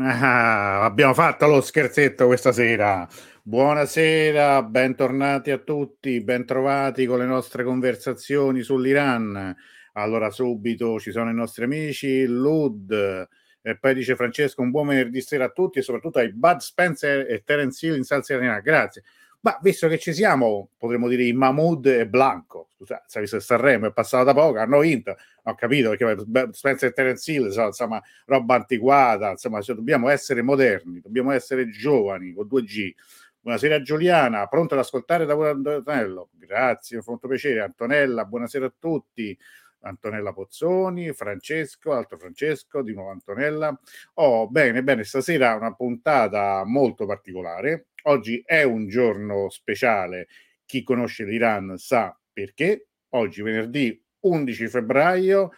Ah, abbiamo fatto lo scherzetto questa sera. Buonasera, bentornati a tutti, bentrovati con le nostre conversazioni sull'Iran. Allora, subito ci sono i nostri amici, Lud, e poi dice Francesco, un buon venerdì sera a tutti e soprattutto ai Bud Spencer e Terence Hill in Salsa Arena. Grazie. Ma visto che ci siamo, potremmo dire i Mahmood e Blanco. Scusate, visto Sanremo è passato da poco, hanno vinto. Ho capito perché Spencer e Terence Hill insomma roba antiquata. Insomma, cioè, dobbiamo essere moderni, dobbiamo essere giovani con 2G. Buonasera Giuliana, pronto ad ascoltare da Antonello? Grazie, mi fa molto piacere. Antonella, buonasera a tutti. Antonella Pozzoni, Francesco, altro Francesco, di nuovo Antonella. Oh, bene, bene, stasera una puntata molto particolare. Oggi è un giorno speciale. Chi conosce l'Iran sa perché. Oggi, venerdì 11 febbraio,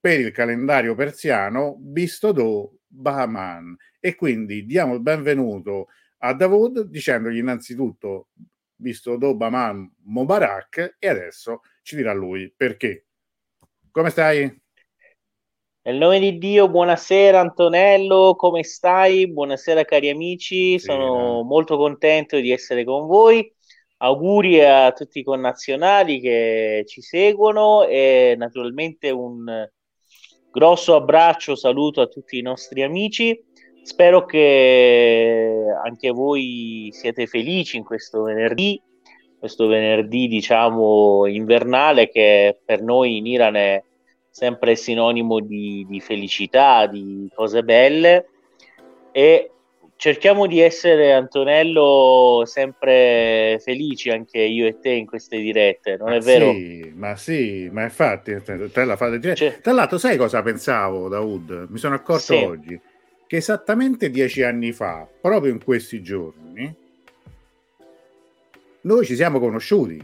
per il calendario persiano, Bistodo Bahman. E quindi diamo il benvenuto a Davud dicendogli innanzitutto Bistodo Bahman Mubarak e adesso ci dirà lui perché. Come stai? Nel nome di Dio, buonasera Antonello, come stai? Buonasera cari amici, sono sì, molto contento di essere con voi. Auguri a tutti i connazionali che ci seguono e naturalmente un grosso abbraccio, saluto a tutti i nostri amici. Spero che anche voi siete felici in questo venerdì questo venerdì diciamo invernale che per noi in Iran è sempre sinonimo di, di felicità, di cose belle e cerchiamo di essere Antonello sempre felici anche io e te in queste dirette, non ma è vero? Sì, ma sì, ma infatti te la fate cioè, Tra l'altro sai cosa pensavo Daud? Mi sono accorto sì. oggi che esattamente dieci anni fa, proprio in questi giorni, noi ci siamo conosciuti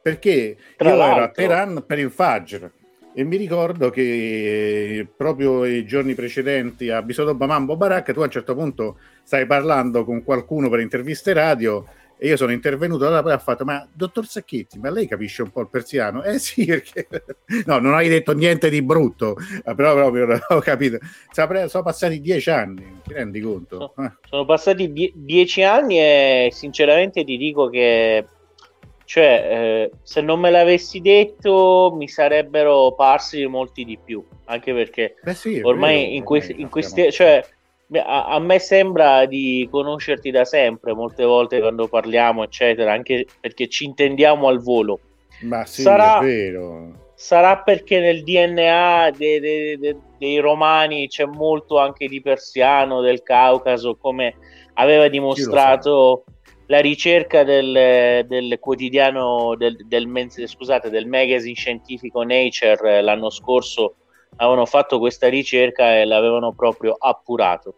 perché Tra io l'altro. ero a Teheran per il Fajr e mi ricordo che proprio i giorni precedenti a Bisodo Mambo Barak tu a un certo punto stai parlando con qualcuno per interviste radio e io sono intervenuto allora poi ha fatto ma dottor Sacchetti ma lei capisce un po' il persiano? Eh sì perché no non hai detto niente di brutto però proprio ho capito. Sono passati dieci anni ti rendi conto? Sono, sono passati die- dieci anni e sinceramente ti dico che cioè eh, se non me l'avessi detto mi sarebbero parsi molti di più anche perché sì, ormai vero, in, questi, in questi cioè a, a, me sembra di conoscerti da sempre, molte volte quando parliamo, eccetera, anche perché ci intendiamo al volo. Ma sì, sarà, è vero. Sarà perché nel DNA de, de, de, dei romani c'è molto anche di persiano, del Caucaso, come aveva dimostrato la ricerca del, del quotidiano, del, del, scusate, del magazine scientifico Nature l'anno scorso avevano fatto questa ricerca e l'avevano proprio appurato.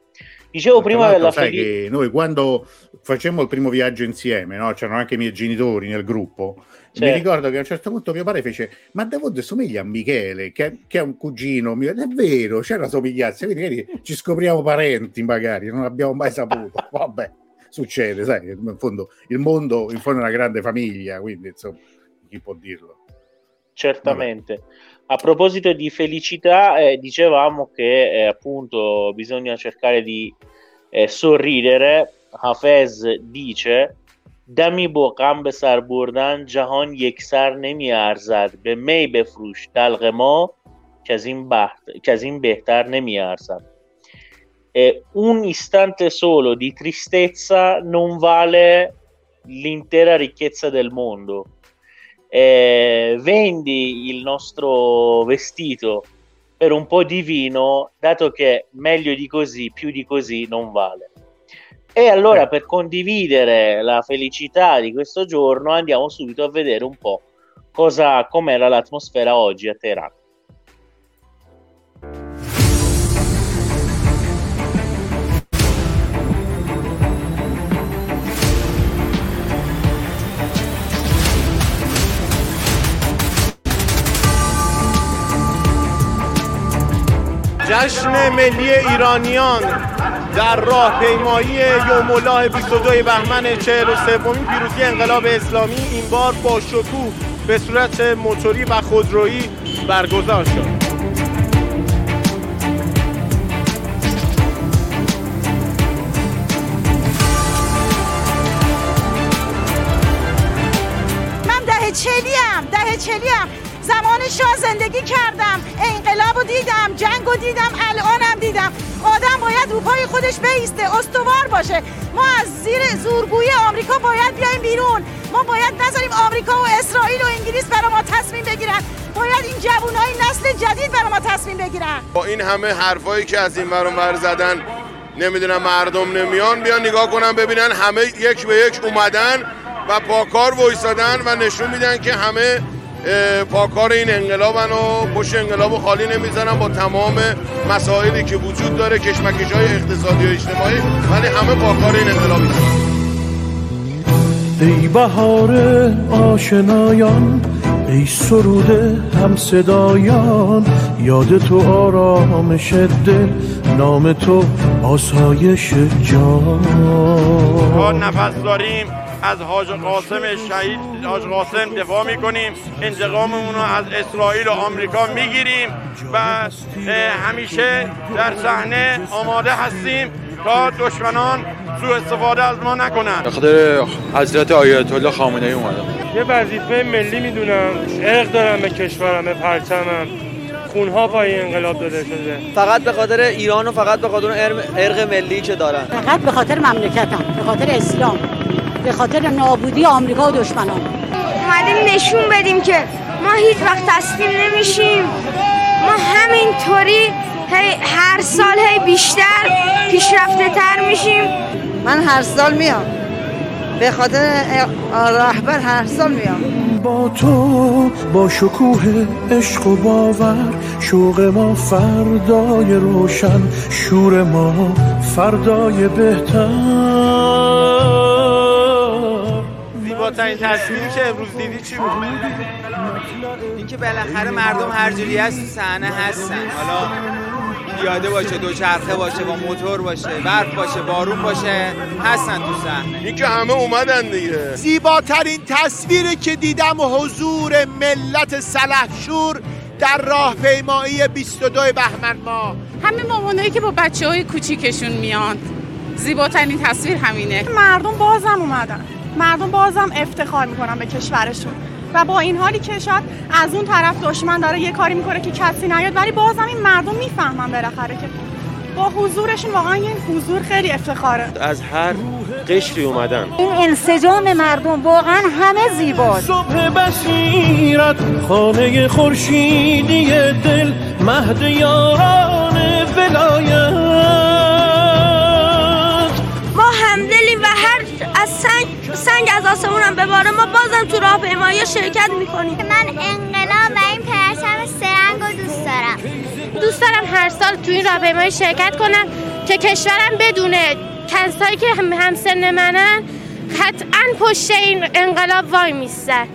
Dicevo prima della sai felice... che noi quando facemmo il primo viaggio insieme, no? c'erano anche i miei genitori nel gruppo. Certo. Mi ricordo che a un certo punto mio padre fece: Ma Davide somiglia a Michele, che, che è un cugino mio. È vero, c'è una somiglianza. Quindi ci scopriamo parenti, magari, non abbiamo mai saputo. Vabbè, succede, sai, in fondo il mondo in fondo è una grande famiglia, quindi insomma, chi può dirlo? Certamente. Vabbè. A proposito di felicità, eh, dicevamo che eh, appunto bisogna cercare di eh, sorridere. Hafez dice دمی با غم به سر بردن جهان یک سر نمی ارزد به می بفروش دلق ما که از این, بحت... که از این بهتر نمی ارزد un istante solo di tristezza non vale l'intera ricchezza del mondo eh, vendi il nostro vestito per un po' di vino, dato che meglio di così, più di così non vale. E allora eh. per condividere la felicità di questo giorno andiamo subito a vedere un po' cosa, com'era l'atmosfera oggi a Teheran. جشن ملی ایرانیان در راه پیمایی یوم الله 22 بهمن 43 پیروزی انقلاب اسلامی این بار با شکوه به صورت موتوری و خودرویی برگزار شد. من چلی شاه زندگی کردم. انقلاب دیدم جنگ و دیدم الانم دیدم. آدم باید رو پای خودش بیسته استوار باشه. ما از زیر زورگویی آمریکا باید بیایم بیرون. ما باید نذاریم آمریکا و اسرائیل و انگلیس برای ما تصمیم بگیرن. باید این جوانای نسل جدید برای ما تصمیم بگیرن. با این همه حرفایی که از این ور زدن نمی‌دونم مردم نمیان بیان نگاه کنن ببینن همه یک به یک اومدن و پاکار وایسادن و نشون میدن که همه پاکار این انقلابن و پشت انقلاب خالی نمی‌زنن با تمام مسائلی که وجود داره کشمکش های اقتصادی و اجتماعی. ولی همه پاکار این انقلابی ای بهار آشنایان ای سروده هم صدایان یاد تو آرامش دل نام تو آسایش جان. نفس داریم. از حاج قاسم شهید حاج قاسم دفاع می‌کنیم. انتقاممون رو از اسرائیل و آمریکا می‌گیریم و همیشه در صحنه آماده هستیم تا دشمنان سو استفاده از ما نکنن به خاطر حضرت آیت الله خامنه ای اومدم یه وظیفه ملی می‌دونم. ارق دارم به کشورم به پرچمم. خونها پای انقلاب داده شده. فقط به خاطر ایران و فقط به خاطر ارق ملی که دارن. فقط به خاطر مملکتم به خاطر اسلام. به خاطر نابودی آمریکا و دشمنان. اومدیم نشون بدیم که ما هیچ وقت تسلیم نمیشیم. ما همینطوری هر سال هی بیشتر پیشرفته تر میشیم. من هر سال میام. به خاطر رهبر هر سال میام. با تو با شکوه عشق و باور شوق ما فردای روشن شور ما فردای بهتر. زیباترین تصویری که امروز دیدی چی بود؟ اینکه بالاخره مردم هر جوری هست صحنه هستن. حالا پیاده باشه دوچرخه باشه با موتور باشه برف باشه بارون باشه هستن تو صحنه. این که همه اومدن دیگه. زیباترین تصویری که دیدم حضور ملت سلحشور در راهپیمایی 22 بهمن ما. همه مامانایی که با بچه های کوچیکشون میان. زیباترین تصویر همینه. مردم بازم اومدن. مردم بازم افتخار می‌کنن به کشورشون. و با این حالی که شاید از اون طرف دشمن داره یه کاری می‌کنه که کسی نیاد ولی بازم این مردم می‌فهمن بالاخره که با حضورشون واقعا این حضور خیلی افتخاره. از هر قشری اومدن. این انسجام مردم واقعا همه زیباست. صبح بصیرت خانه خورشیدی دل مهد یاران ولایت. ما همدلی و هر از سنگ سنگ از آسمونم بباره ما بازم تو راهپیمایی شرکت می‌کنیم. من انقلاب و این پرچم سرنگ رو دوست دارم. دوست دارم هر سال تو این راهپیمایی شرکت کنم که کشورم بدونه. کسایی که هم همسن منن قطعا پشت این انقلاب وای میستن.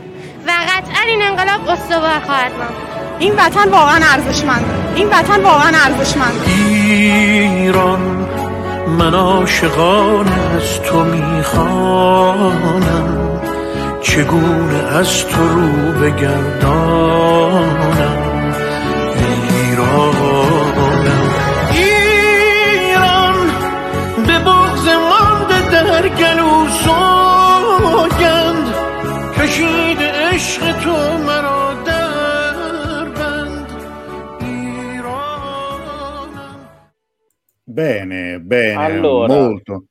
و قطعا این انقلاب استوار خواهد ماند. این وطن واقعا ارزشمند. این وطن واقعا ارزشمند. ایران من عاشقان از تو می‌خوانم. چگونه از تو رو بگردانم؟ ایران به گلو سوگند کشید عشق تو Bene, bene, allora, molto.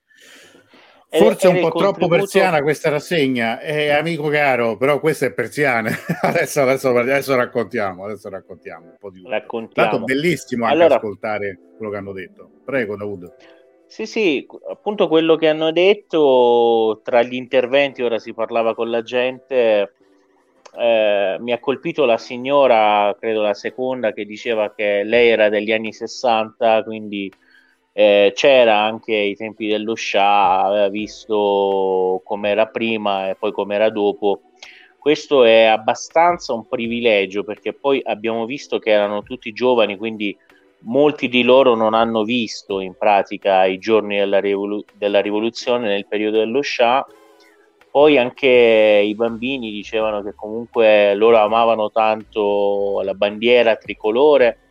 Forse è un po' troppo persiana questa rassegna, eh, amico caro, però questa è persiana. adesso, adesso, adesso, raccontiamo, adesso raccontiamo un po' di Raccontiamo. Tanto bellissimo anche allora, ascoltare quello che hanno detto. Prego, Daud. Sì, sì, appunto quello che hanno detto tra gli interventi, ora si parlava con la gente, eh, mi ha colpito la signora, credo la seconda, che diceva che lei era degli anni 60, quindi eh, c'era anche ai tempi dello Shah, aveva visto com'era prima e poi com'era dopo. Questo è abbastanza un privilegio perché poi abbiamo visto che erano tutti giovani, quindi molti di loro non hanno visto in pratica i giorni della, rivolu- della rivoluzione nel periodo dello Shah. Poi anche i bambini dicevano che comunque loro amavano tanto la bandiera tricolore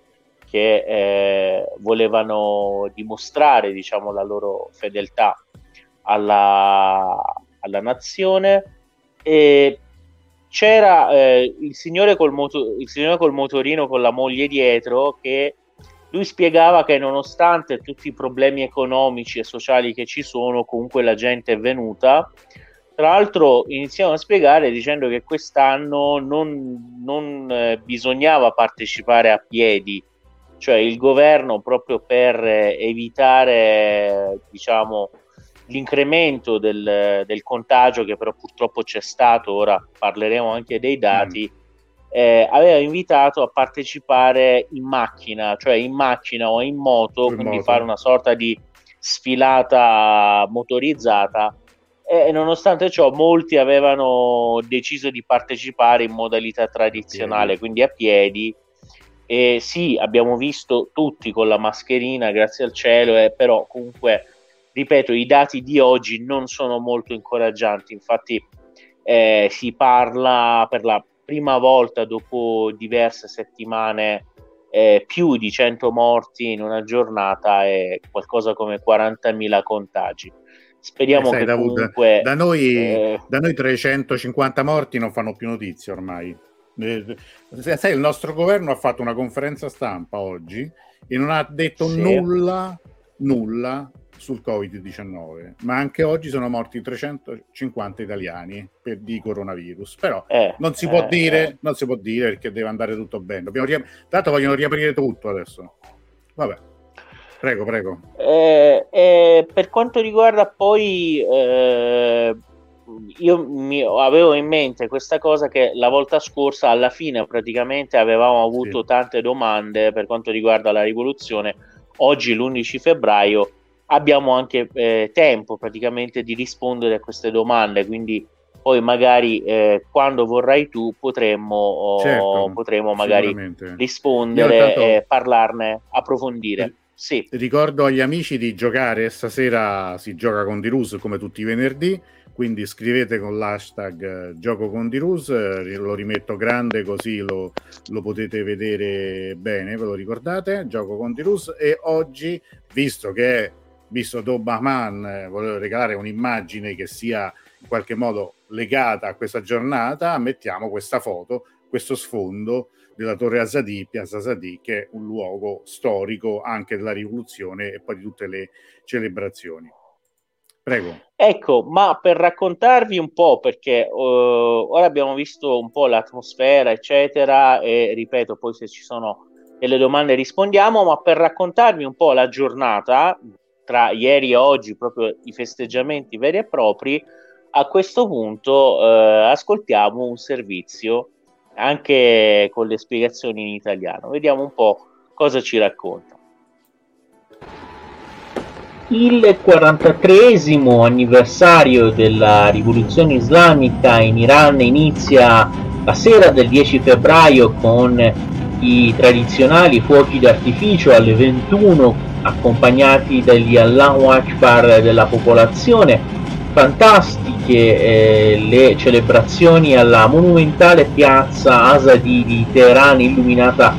che eh, volevano dimostrare diciamo, la loro fedeltà alla, alla nazione e c'era eh, il, signore col moto- il signore col motorino con la moglie dietro che lui spiegava che nonostante tutti i problemi economici e sociali che ci sono, comunque la gente è venuta. Tra l'altro iniziamo a spiegare dicendo che quest'anno non, non eh, bisognava partecipare a piedi, cioè il governo proprio per eh, evitare diciamo, l'incremento del, del, contagio che però purtroppo c'è stato, ora parleremo anche dei dati, mm eh, aveva invitato a partecipare in macchina, cioè in macchina o in moto, in quindi moto. fare una sorta di sfilata motorizzata. E nonostante ciò, molti avevano deciso di partecipare in modalità tradizionale, quindi a piedi. E sì, abbiamo visto tutti con la mascherina, grazie al cielo, eh, però comunque, ripeto, i dati di oggi non sono molto incoraggianti. Infatti, eh, si parla per la prima volta dopo diverse settimane eh, più di 100 morti in una giornata e qualcosa come 40.000 contagi. Speriamo eh, che Davud, comunque... Da noi, eh, da noi 350 morti non fanno più notizie ormai. Sai, il nostro governo ha fatto una conferenza stampa oggi e non ha detto sì. nulla, nulla sul Covid-19, ma anche oggi sono morti 350 italiani per di coronavirus. Però eh, non si può eh, dire, eh. non si può dire perché deve andare tutto bene. Ri- tanto vogliono riaprire tutto adesso. Vabbè. Prego, prego. Eh, eh, per quanto riguarda poi eh, io mi, avevo in mente questa cosa che la volta scorsa alla fine praticamente avevamo avuto sì. tante domande per quanto riguarda la rivoluzione oggi l'11 febbraio abbiamo anche eh, tempo praticamente di rispondere a queste domande, quindi poi magari eh, quando vorrai tu potremmo, certo, potremmo magari rispondere e parlarne, approfondire. Sì. Ricordo agli amici di giocare, stasera si gioca con Dirus come tutti i venerdì, quindi scrivete con l'hashtag eh, gioco con Dirus, eh, lo rimetto grande così lo, lo, potete vedere bene, ve lo ricordate, gioco con Dirus e oggi, visto che è visto Doberman, eh, volevo regalare un'immagine che sia in qualche modo legata a questa giornata, mettiamo questa foto, questo sfondo della Torre Asadì, Piazza Asadì, che è un luogo storico anche della rivoluzione e poi di tutte le celebrazioni. Prego. Ecco, ma per raccontarvi un po', perché uh, ora abbiamo visto un po' l'atmosfera, eccetera, e ripeto, poi se ci sono delle domande rispondiamo, ma per raccontarvi un po' la giornata, tra ieri e oggi, proprio i festeggiamenti veri e propri, a questo punto eh, ascoltiamo un servizio anche con le spiegazioni in italiano. Vediamo un po' cosa ci racconta. Il 43 anniversario della rivoluzione islamica in Iran inizia la sera del 10 febbraio con i tradizionali fuochi d'artificio alle 21 accompagnati dagli Allahu Akbar della popolazione, fantastiche eh, le celebrazioni alla monumentale piazza Asadi di Teheran illuminata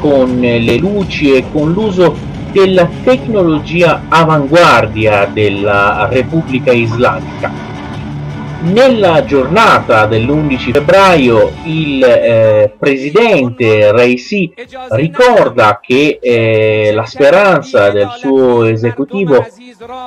con le luci e con l'uso della tecnologia avanguardia della Repubblica Islamica. Nella giornata dell'11 febbraio il eh, presidente Raisi ricorda che eh, la speranza del suo esecutivo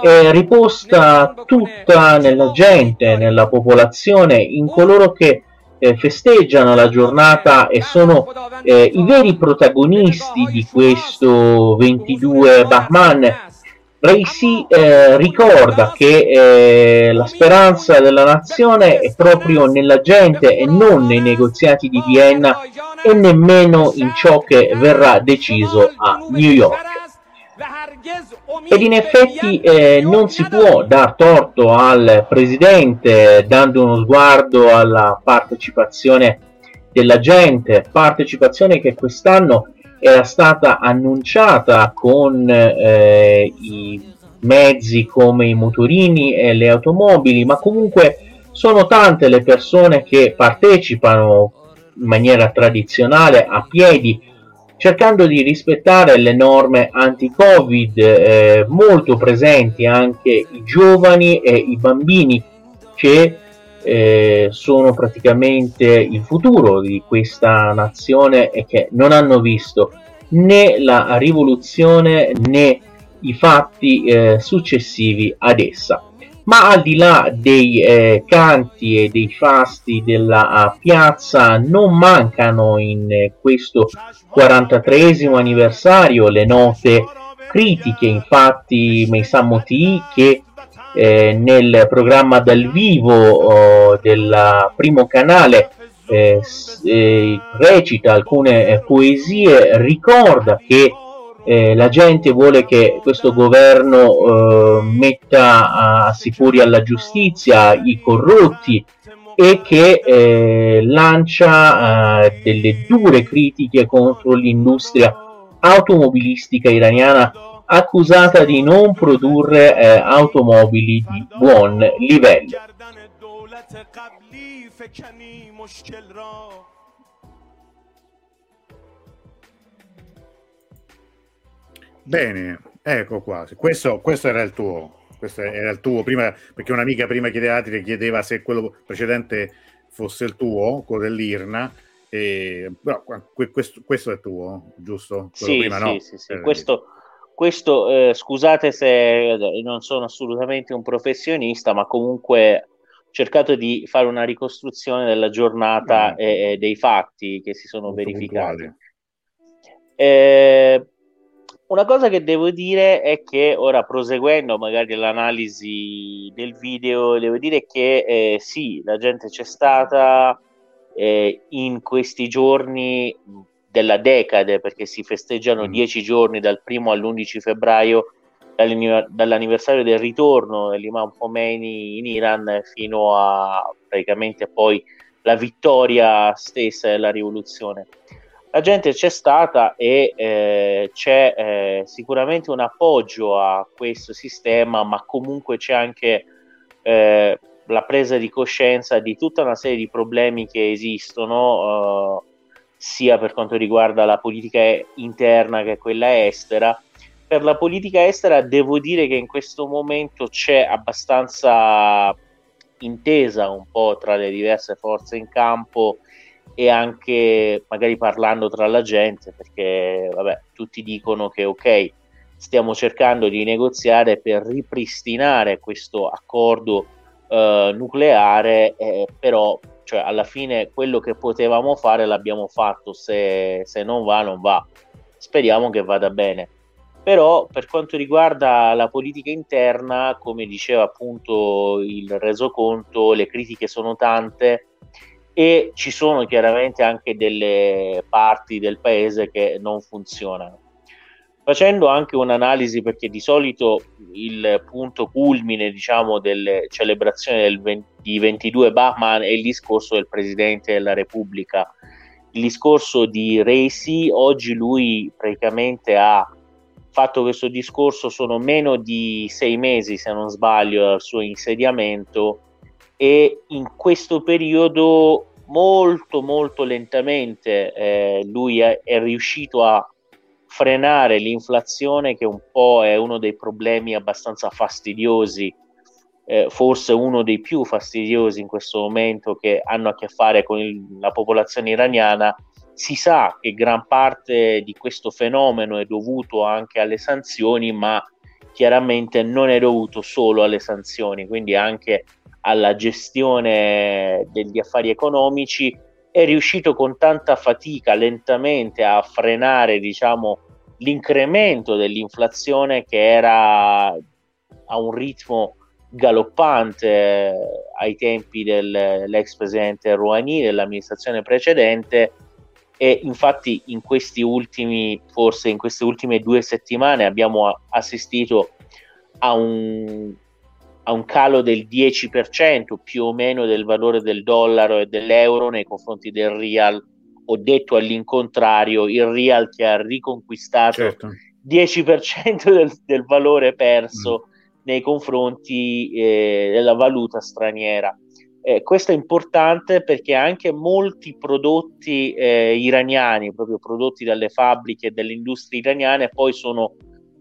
è riposta tutta nella gente, nella popolazione, in coloro che eh, festeggiano la giornata e sono eh, i veri protagonisti di questo 22 Bahman Raisi eh, ricorda che eh, la speranza della nazione è proprio nella gente e non nei negoziati di Vienna e nemmeno in ciò che verrà deciso a New York. Ed in effetti eh, non si può dar torto al presidente dando uno sguardo alla partecipazione della gente, partecipazione che quest'anno era stata annunciata con eh, i mezzi come i motorini e le automobili, ma comunque sono tante le persone che partecipano in maniera tradizionale a piedi cercando di rispettare le norme anti-covid eh, molto presenti anche i giovani e i bambini che eh, sono praticamente il futuro di questa nazione e che non hanno visto né la rivoluzione né i fatti eh, successivi ad essa. Ma al di là dei eh, canti e dei fasti della uh, piazza, non mancano in eh, questo 43 anniversario le note critiche. Infatti, Meisan Moti, che eh, nel programma dal vivo oh, del primo canale eh, eh, recita alcune poesie, ricorda che eh, la gente vuole che questo governo eh, metta a sicuri alla giustizia i corrotti e che eh, lancia eh, delle dure critiche contro l'industria automobilistica iraniana accusata di non produrre eh, automobili di buon livello. Bene, ecco qua. Questo, questo era il tuo. Questo era il tuo prima, perché un'amica prima chiedeva, chiedeva se quello precedente fosse il tuo, quello dell'Irna. E, però, questo, questo, è tuo, giusto? Quello sì, prima, sì, no? sì, sì. Eh, questo, questo eh, scusate se non sono assolutamente un professionista, ma comunque ho cercato di fare una ricostruzione della giornata eh. e, e, dei fatti che si sono Molto verificati. Eh, una cosa che devo dire è che ora proseguendo magari l'analisi del video, devo dire che eh, sì, la gente c'è stata eh, in questi giorni della decade, perché si festeggiano mm. dieci giorni dal primo all'11 febbraio dall'anniversario del ritorno dell'Imam Khomeini in Iran fino a praticamente poi la vittoria stessa della rivoluzione la gente c'è stata e eh, c'è eh, sicuramente un appoggio a questo sistema, ma comunque c'è anche eh, la presa di coscienza di tutta una serie di problemi che esistono, eh, sia per quanto riguarda la politica interna che quella estera. Per la politica estera devo dire che in questo momento c'è abbastanza intesa un po' tra le diverse forze in campo e anche magari parlando tra la gente, perché vabbè, tutti dicono che ok, stiamo cercando di negoziare per ripristinare questo accordo eh, nucleare, eh, però cioè, alla fine quello che potevamo fare l'abbiamo fatto, se, se non va non va, speriamo che vada bene. Però per quanto riguarda la politica interna, come diceva appunto il resoconto, le critiche sono tante, e ci sono chiaramente anche delle parti del paese che non funzionano. Facendo anche un'analisi, perché di solito il punto culmine diciamo, delle celebrazioni del 20, di 22 Bahman è il discorso del Presidente della Repubblica. Il discorso di Reisi, oggi lui praticamente ha fatto questo discorso, sono meno di sei mesi se non sbaglio dal suo insediamento e in questo periodo molto molto lentamente eh, lui è, è, riuscito a frenare l'inflazione che un po' è uno dei problemi abbastanza fastidiosi eh, forse uno dei più fastidiosi in questo momento che hanno a che fare con il, la popolazione iraniana. Si sa che gran parte di questo fenomeno è dovuto anche alle sanzioni ma chiaramente non è dovuto solo alle sanzioni quindi anche alla gestione degli affari economici, è riuscito con tanta fatica, lentamente, a frenare diciamo, l'incremento dell'inflazione che era a un ritmo galoppante eh, ai tempi dell'ex presidente Rouhani, dell'amministrazione precedente. E infatti in questi ultimi, forse in queste ultime due settimane abbiamo assistito a un a un calo del 10% più o meno del valore del dollaro e dell'euro nei confronti del real. Ho detto all'incontrario, il real che ha riconquistato certo. 10% del, del, valore perso mm. nei confronti eh, della valuta straniera. Eh, questo è importante perché anche molti prodotti eh, iraniani, proprio prodotti dalle fabbriche e delle industrie iraniane, poi sono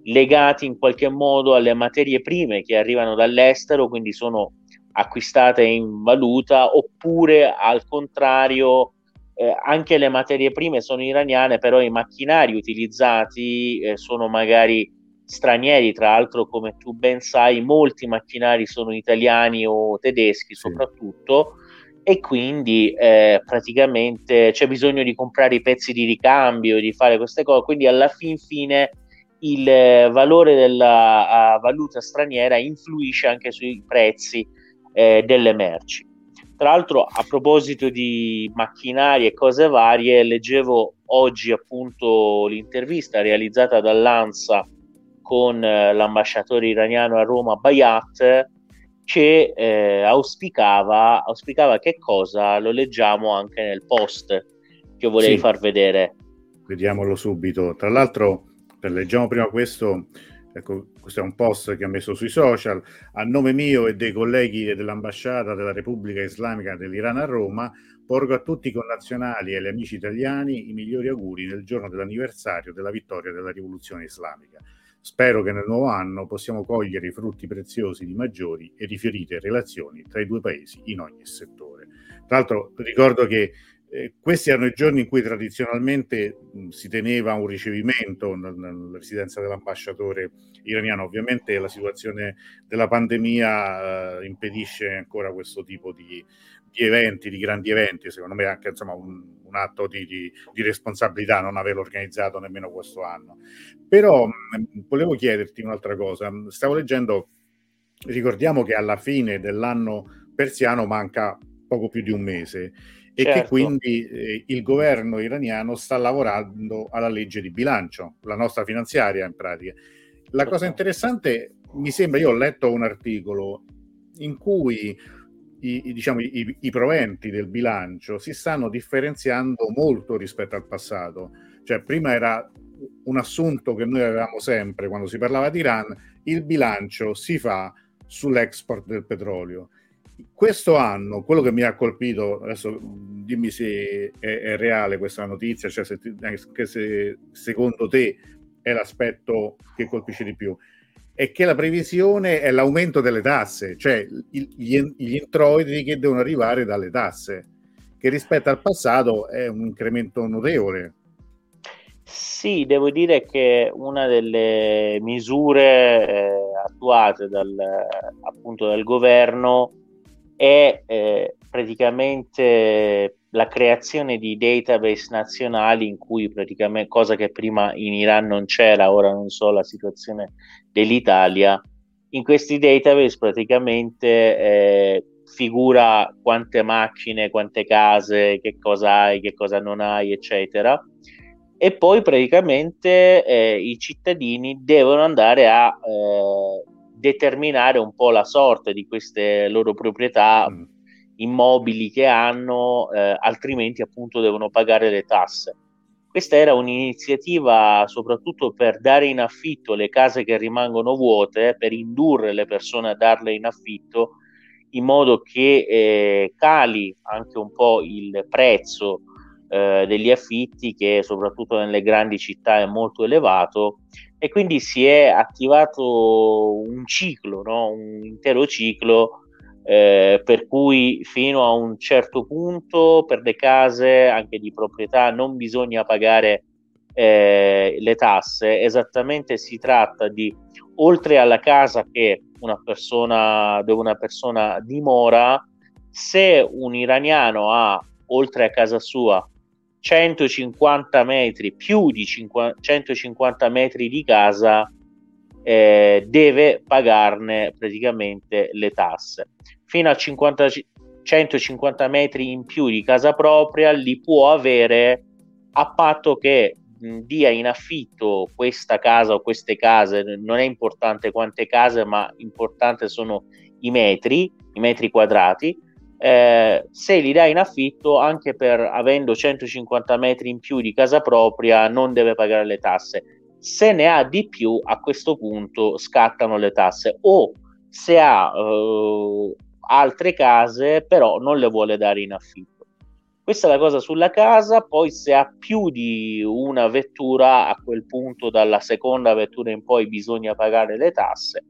legati in qualche modo alle materie prime che arrivano dall'estero, quindi sono acquistate in valuta oppure al contrario eh, anche le materie prime sono iraniane però i macchinari utilizzati eh, sono magari stranieri tra l'altro come tu ben sai molti macchinari sono italiani o tedeschi sì. soprattutto e quindi eh, praticamente c'è bisogno di comprare i pezzi di ricambio di fare queste cose quindi alla fin fine il valore della valuta straniera influisce anche sui prezzi eh, delle merci. Tra l'altro, a proposito di macchinari e cose varie, leggevo oggi appunto l'intervista realizzata dall'ANSA con eh, l'ambasciatore iraniano a Roma, Bayat, che eh, auspicava, auspicava che cosa? Lo leggiamo anche nel post che volevi sì. far vedere. Vediamolo subito. Tra l'altro, leggiamo prima questo, ecco, questo è un post che ha messo sui social, a nome mio e dei colleghi dell'ambasciata della Repubblica Islamica dell'Iran a Roma, porgo a tutti i connazionali e agli amici italiani i migliori auguri nel giorno dell'anniversario della vittoria della rivoluzione islamica. Spero che nel nuovo anno possiamo cogliere i frutti preziosi di maggiori e rifiorite relazioni tra i due paesi in ogni settore. Tra l'altro ricordo che eh, questi erano i giorni in cui tradizionalmente si teneva un ricevimento nella residenza dell'ambasciatore iraniano. Ovviamente la situazione della pandemia eh, impedisce ancora questo tipo di, di, eventi, di grandi eventi. Secondo me anche insomma, un, un atto di, di, di, responsabilità non averlo organizzato nemmeno questo anno. Però mh, volevo chiederti un'altra cosa. Stavo leggendo, ricordiamo che alla fine dell'anno persiano manca poco più di un mese e certo. che quindi eh, il governo iraniano sta lavorando alla legge di bilancio, la nostra finanziaria in pratica. La cosa interessante, mi sembra, io ho letto un articolo in cui i, diciamo, i, i proventi del bilancio si stanno differenziando molto rispetto al passato. Cioè, prima era un assunto che noi avevamo sempre quando si parlava di Iran, il bilancio si fa sull'export del petrolio questo anno, quello che mi ha colpito, adesso dimmi se è, è reale questa notizia, cioè se, se, secondo te è l'aspetto che colpisce di più, è che la previsione è l'aumento delle tasse, cioè gli, gli introiti che devono arrivare dalle tasse, che rispetto al passato è un incremento notevole. Sì, devo dire che una delle misure eh, attuate dal, appunto dal governo è eh, praticamente la creazione di database nazionali in cui praticamente cosa che prima in Iran non c'era, ora non so la situazione dell'Italia, in questi database praticamente eh, figura quante macchine, quante case, che cosa hai, che cosa non hai, eccetera. E poi praticamente eh, i cittadini devono andare a eh, determinare un po' la sorte di queste loro proprietà mm. immobili che hanno, eh, altrimenti appunto devono pagare le tasse. Questa era un'iniziativa soprattutto per dare in affitto le case che rimangono vuote, per indurre le persone a darle in affitto in modo che eh, cali anche un po' il prezzo eh, degli affitti che soprattutto nelle grandi città è molto elevato e quindi si è attivato un ciclo, no? un intero ciclo eh, per cui fino a un certo punto per le case anche di proprietà non bisogna pagare eh, le tasse, esattamente si tratta di oltre alla casa che una persona dove una persona dimora, se un iraniano ha oltre a casa sua 150 metri, più di 50, 150 metri di casa, eh, deve pagarne praticamente le tasse. Fino a 50, 150 metri in più di casa propria li può avere a patto che dia in affitto questa casa o queste case, non è importante quante case, ma importante sono i metri, i metri quadrati, eh, se li dai in affitto anche per avendo 150 metri in più di casa propria non deve pagare le tasse. Se ne ha di più a questo punto scattano le tasse. O se ha eh, altre case però non le vuole dare in affitto. Questa è la cosa sulla casa poi se ha più di una vettura a quel punto dalla seconda vettura in poi bisogna pagare le tasse.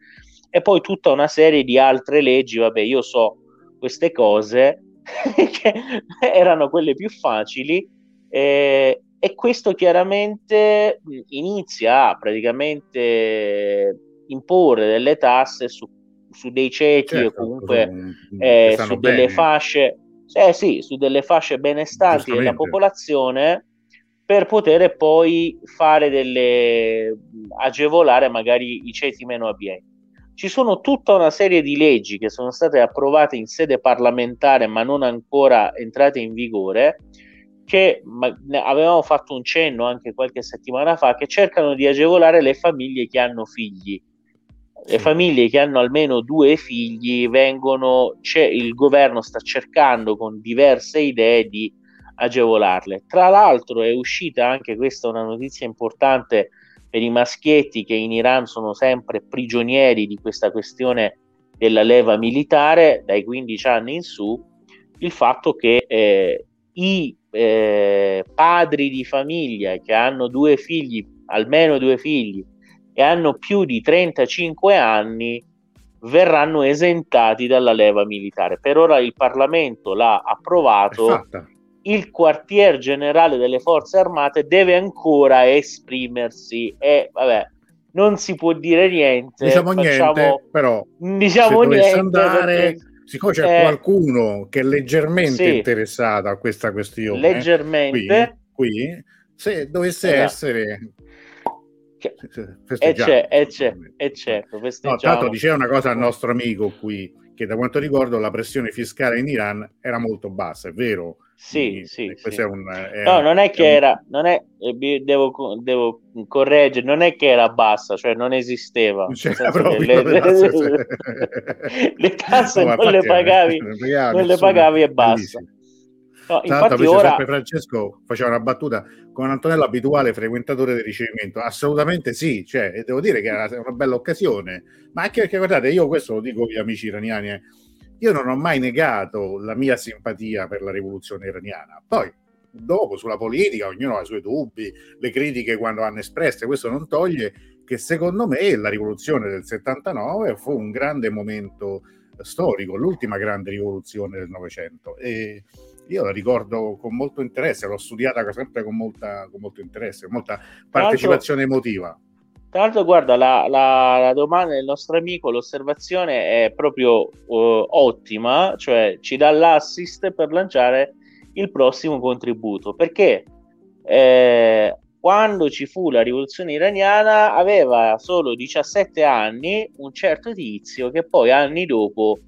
E poi tutta una serie di altre leggi, vabbè io so queste cose che erano quelle più facili eh, e questo chiaramente inizia a praticamente imporre delle tasse su, su dei ceti certo, o comunque eh, su bene. delle fasce eh sì, su delle fasce benestanti della popolazione per poter poi fare delle agevolare magari i ceti meno abbienti. Ci sono tutta una serie di leggi che sono state approvate in sede parlamentare ma non ancora entrate in vigore che avevamo fatto un cenno anche qualche settimana fa che cercano di agevolare le famiglie che hanno figli. Le famiglie che hanno almeno due figli vengono, il governo sta cercando con diverse idee di agevolarle. Tra l'altro è uscita anche questa una notizia importante per i maschietti che in Iran sono sempre prigionieri di questa questione della leva militare dai 15 anni in su, il fatto che eh, i eh, padri di famiglia che hanno due figli, almeno due figli, e hanno più di 35 anni verranno esentati dalla leva militare. Per ora il Parlamento l'ha approvato il quartier generale delle forze armate deve ancora esprimersi. E vabbè non si può dire niente diciamo facciamo, niente però diciamo niente andare perché, siccome c'è eh, qualcuno che è leggermente sì, interessato a questa questione leggermente. qui, qui se dovesse esatto. essere e c'è, e c'è, e certo no, tanto diceva una cosa al nostro amico qui che da quanto ricordo la pressione fiscale in Iran era molto bassa, è vero? Sì, sì, sì. Un, è, no, non è che è un... era, non è, eh, devo, devo, correggere, non è che era bassa, cioè non esisteva. Le, le, tasse, le tasse no, non le pagavi, non le pagavi e basta. No, infatti ora... Francesco faceva una battuta con Antonello abituale frequentatore del ricevimento. Assolutamente sì, cioè, devo dire che era una bella occasione, ma anche perché guardate, io questo lo dico agli amici iraniani, eh, io non ho mai negato la mia simpatia per la rivoluzione iraniana. Poi, dopo, sulla politica, ognuno ha i suoi dubbi, le critiche quando hanno espresse, questo non toglie che secondo me la rivoluzione del 79 fu un grande momento storico, l'ultima grande rivoluzione del Novecento. E io la ricordo con molto interesse, l'ho studiata sempre con, molta, con molto interesse, con molta partecipazione emotiva. Tra l'altro, guarda, la, la, la, domanda del nostro amico, l'osservazione è proprio uh, ottima, cioè ci dà l'assist per lanciare il prossimo contributo, perché eh, quando ci fu la rivoluzione iraniana aveva solo 17 anni un certo tizio che poi anni dopo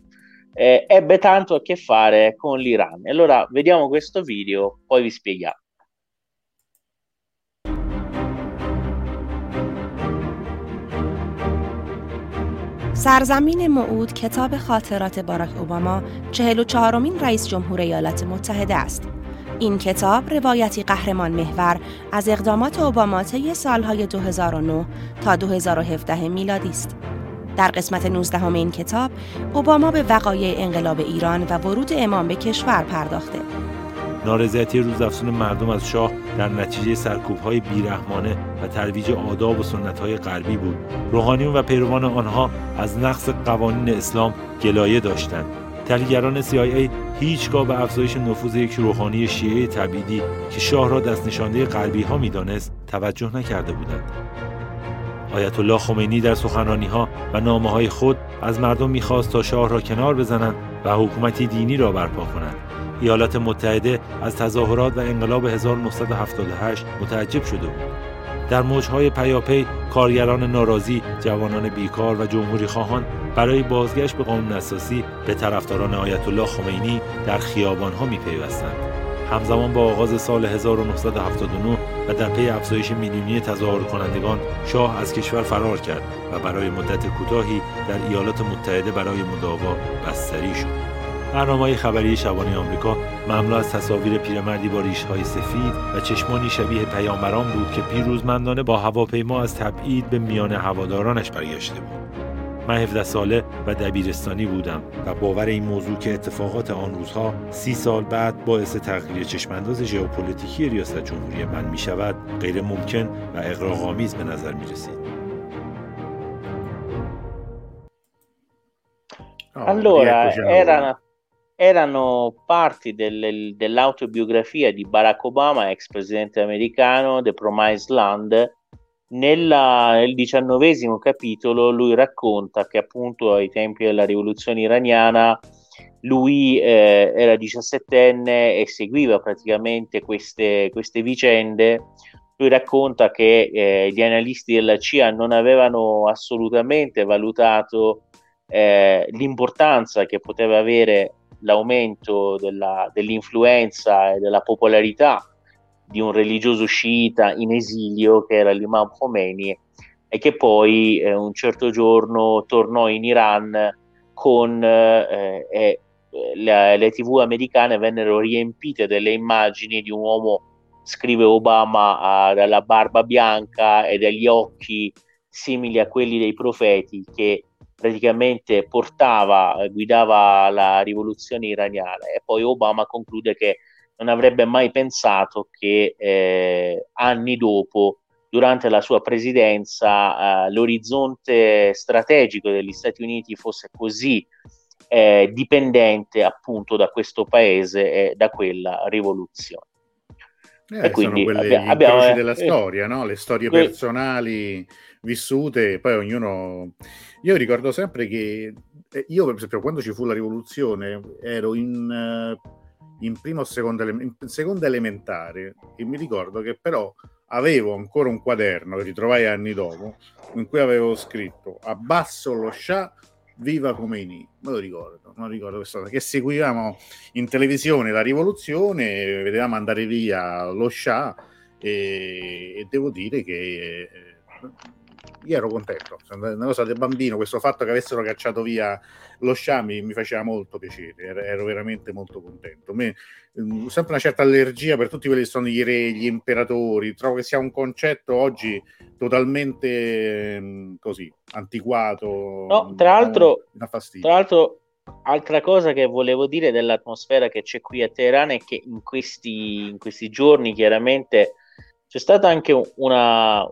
eh, ebbe tanto a che fare con l'Iran. Allora vediamo questo video, poi vi spieghiamo. سرزمین موعود کتاب خاطرات باراک اوباما 44 مین رئیس جمهور ایالات متحده است. این کتاب روایتی قهرمان محور از اقدامات اوباما طی سالهای 2009 تا 2017 میلادی است. در قسمت 19 این کتاب اوباما به وقایع انقلاب ایران و ورود امام به کشور پرداخته نارضایتی روزافزون مردم از شاه در نتیجه سرکوب‌های بیرحمانه و ترویج آداب و سنت‌های غربی بود. روحانیون و پیروان آنها از نقض قوانین اسلام گلایه داشتند. تحلیلگران CIA هیچگاه به افزایش نفوذ یک روحانی شیعه تبیدی که شاه را دست نشانده غربی ها می‌دانست توجه نکرده بودند. آیت الله خمینی در سخنرانی ها و نامه های خود از مردم می‌خواست تا شاه را کنار بزنند و حکومتی دینی را برپا کنند. ایالات متحده از تظاهرات و انقلاب 1978 متعجب شده بود. در موجهای پیاپی کارگران ناراضی، جوانان بیکار و جمهوری خواهان برای بازگشت به قانون اساسی به طرفداران آیت الله خمینی در خیابانها می پیوستند. همزمان با آغاز سال 1979 و در پی افزایش میلیونی تظاهر کنندگان شاه از کشور فرار کرد و برای مدت کوتاهی در ایالات متحده برای مداوا بستری شد. برنامه خبری شبانه آمریکا مملو از تصاویر پیرمردی با ریشهای سفید و چشمانی شبیه پیامبران بود که پیروزمندانه با هواپیما از تبعید به میان هوادارانش برگشته بود من 17 ساله و دبیرستانی بودم و باور این موضوع که اتفاقات آن روزها سی سال بعد باعث تغییر چشمانداز ژئوپلیتیکی ریاست جمهوری من می شود غیر ممکن و اقراق‌آمیز به نظر می رسید. Allora, erano, erano, parti del, dell'autobiografia di Barack Obama, ex presidente americano, The Promised Land. Nella, nel diciannovesimo capitolo lui racconta che appunto ai tempi della rivoluzione iraniana lui eh, era diciassettenne e seguiva praticamente queste, queste vicende lui racconta che eh, gli analisti della CIA non avevano assolutamente valutato eh, l'importanza che poteva avere l'aumento della, dell'influenza e della popolarità di un religioso sciita in esilio che era l'imam Khomeini e che poi eh, un certo giorno tornò in Iran con eh, eh, le, le tv americane vennero riempite delle immagini di un uomo scrive Obama dalla barba bianca e dagli occhi simili a quelli dei profeti che praticamente portava, guidava la rivoluzione iraniana e poi Obama conclude che non avrebbe mai pensato che eh, anni dopo, durante la sua presidenza, eh, l'orizzonte strategico degli Stati Uniti fosse così eh, dipendente appunto da questo paese e da quella rivoluzione. Eh, e quindi sono quelle abbiamo, eh, della storia, no? le storie personali vissute, poi ognuno... Io ricordo sempre che eh, io, per esempio, quando ci fu la rivoluzione, ero in, eh, in prima o seconda, in seconda elementare e mi ricordo che però avevo ancora un quaderno che ritrovai anni dopo in cui avevo scritto abbasso lo Shah Viva Khomeini, me lo ricordo, non ricordo questa cosa, che seguivamo in televisione la rivoluzione, vedevamo andare via lo Shah e, e devo dire che eh, io ero contento, una cosa del bambino, questo fatto che avessero cacciato via lo Shah mi, faceva molto piacere, ero, veramente molto contento. Me, mh, sempre una certa allergia per tutti quelli che sono i re, gli imperatori, trovo che sia un concetto oggi totalmente mh, così, antiquato. No, tra l'altro, tra l'altro Altra cosa che volevo dire dell'atmosfera che c'è qui a Teheran è che in questi, in questi giorni chiaramente c'è stata anche una,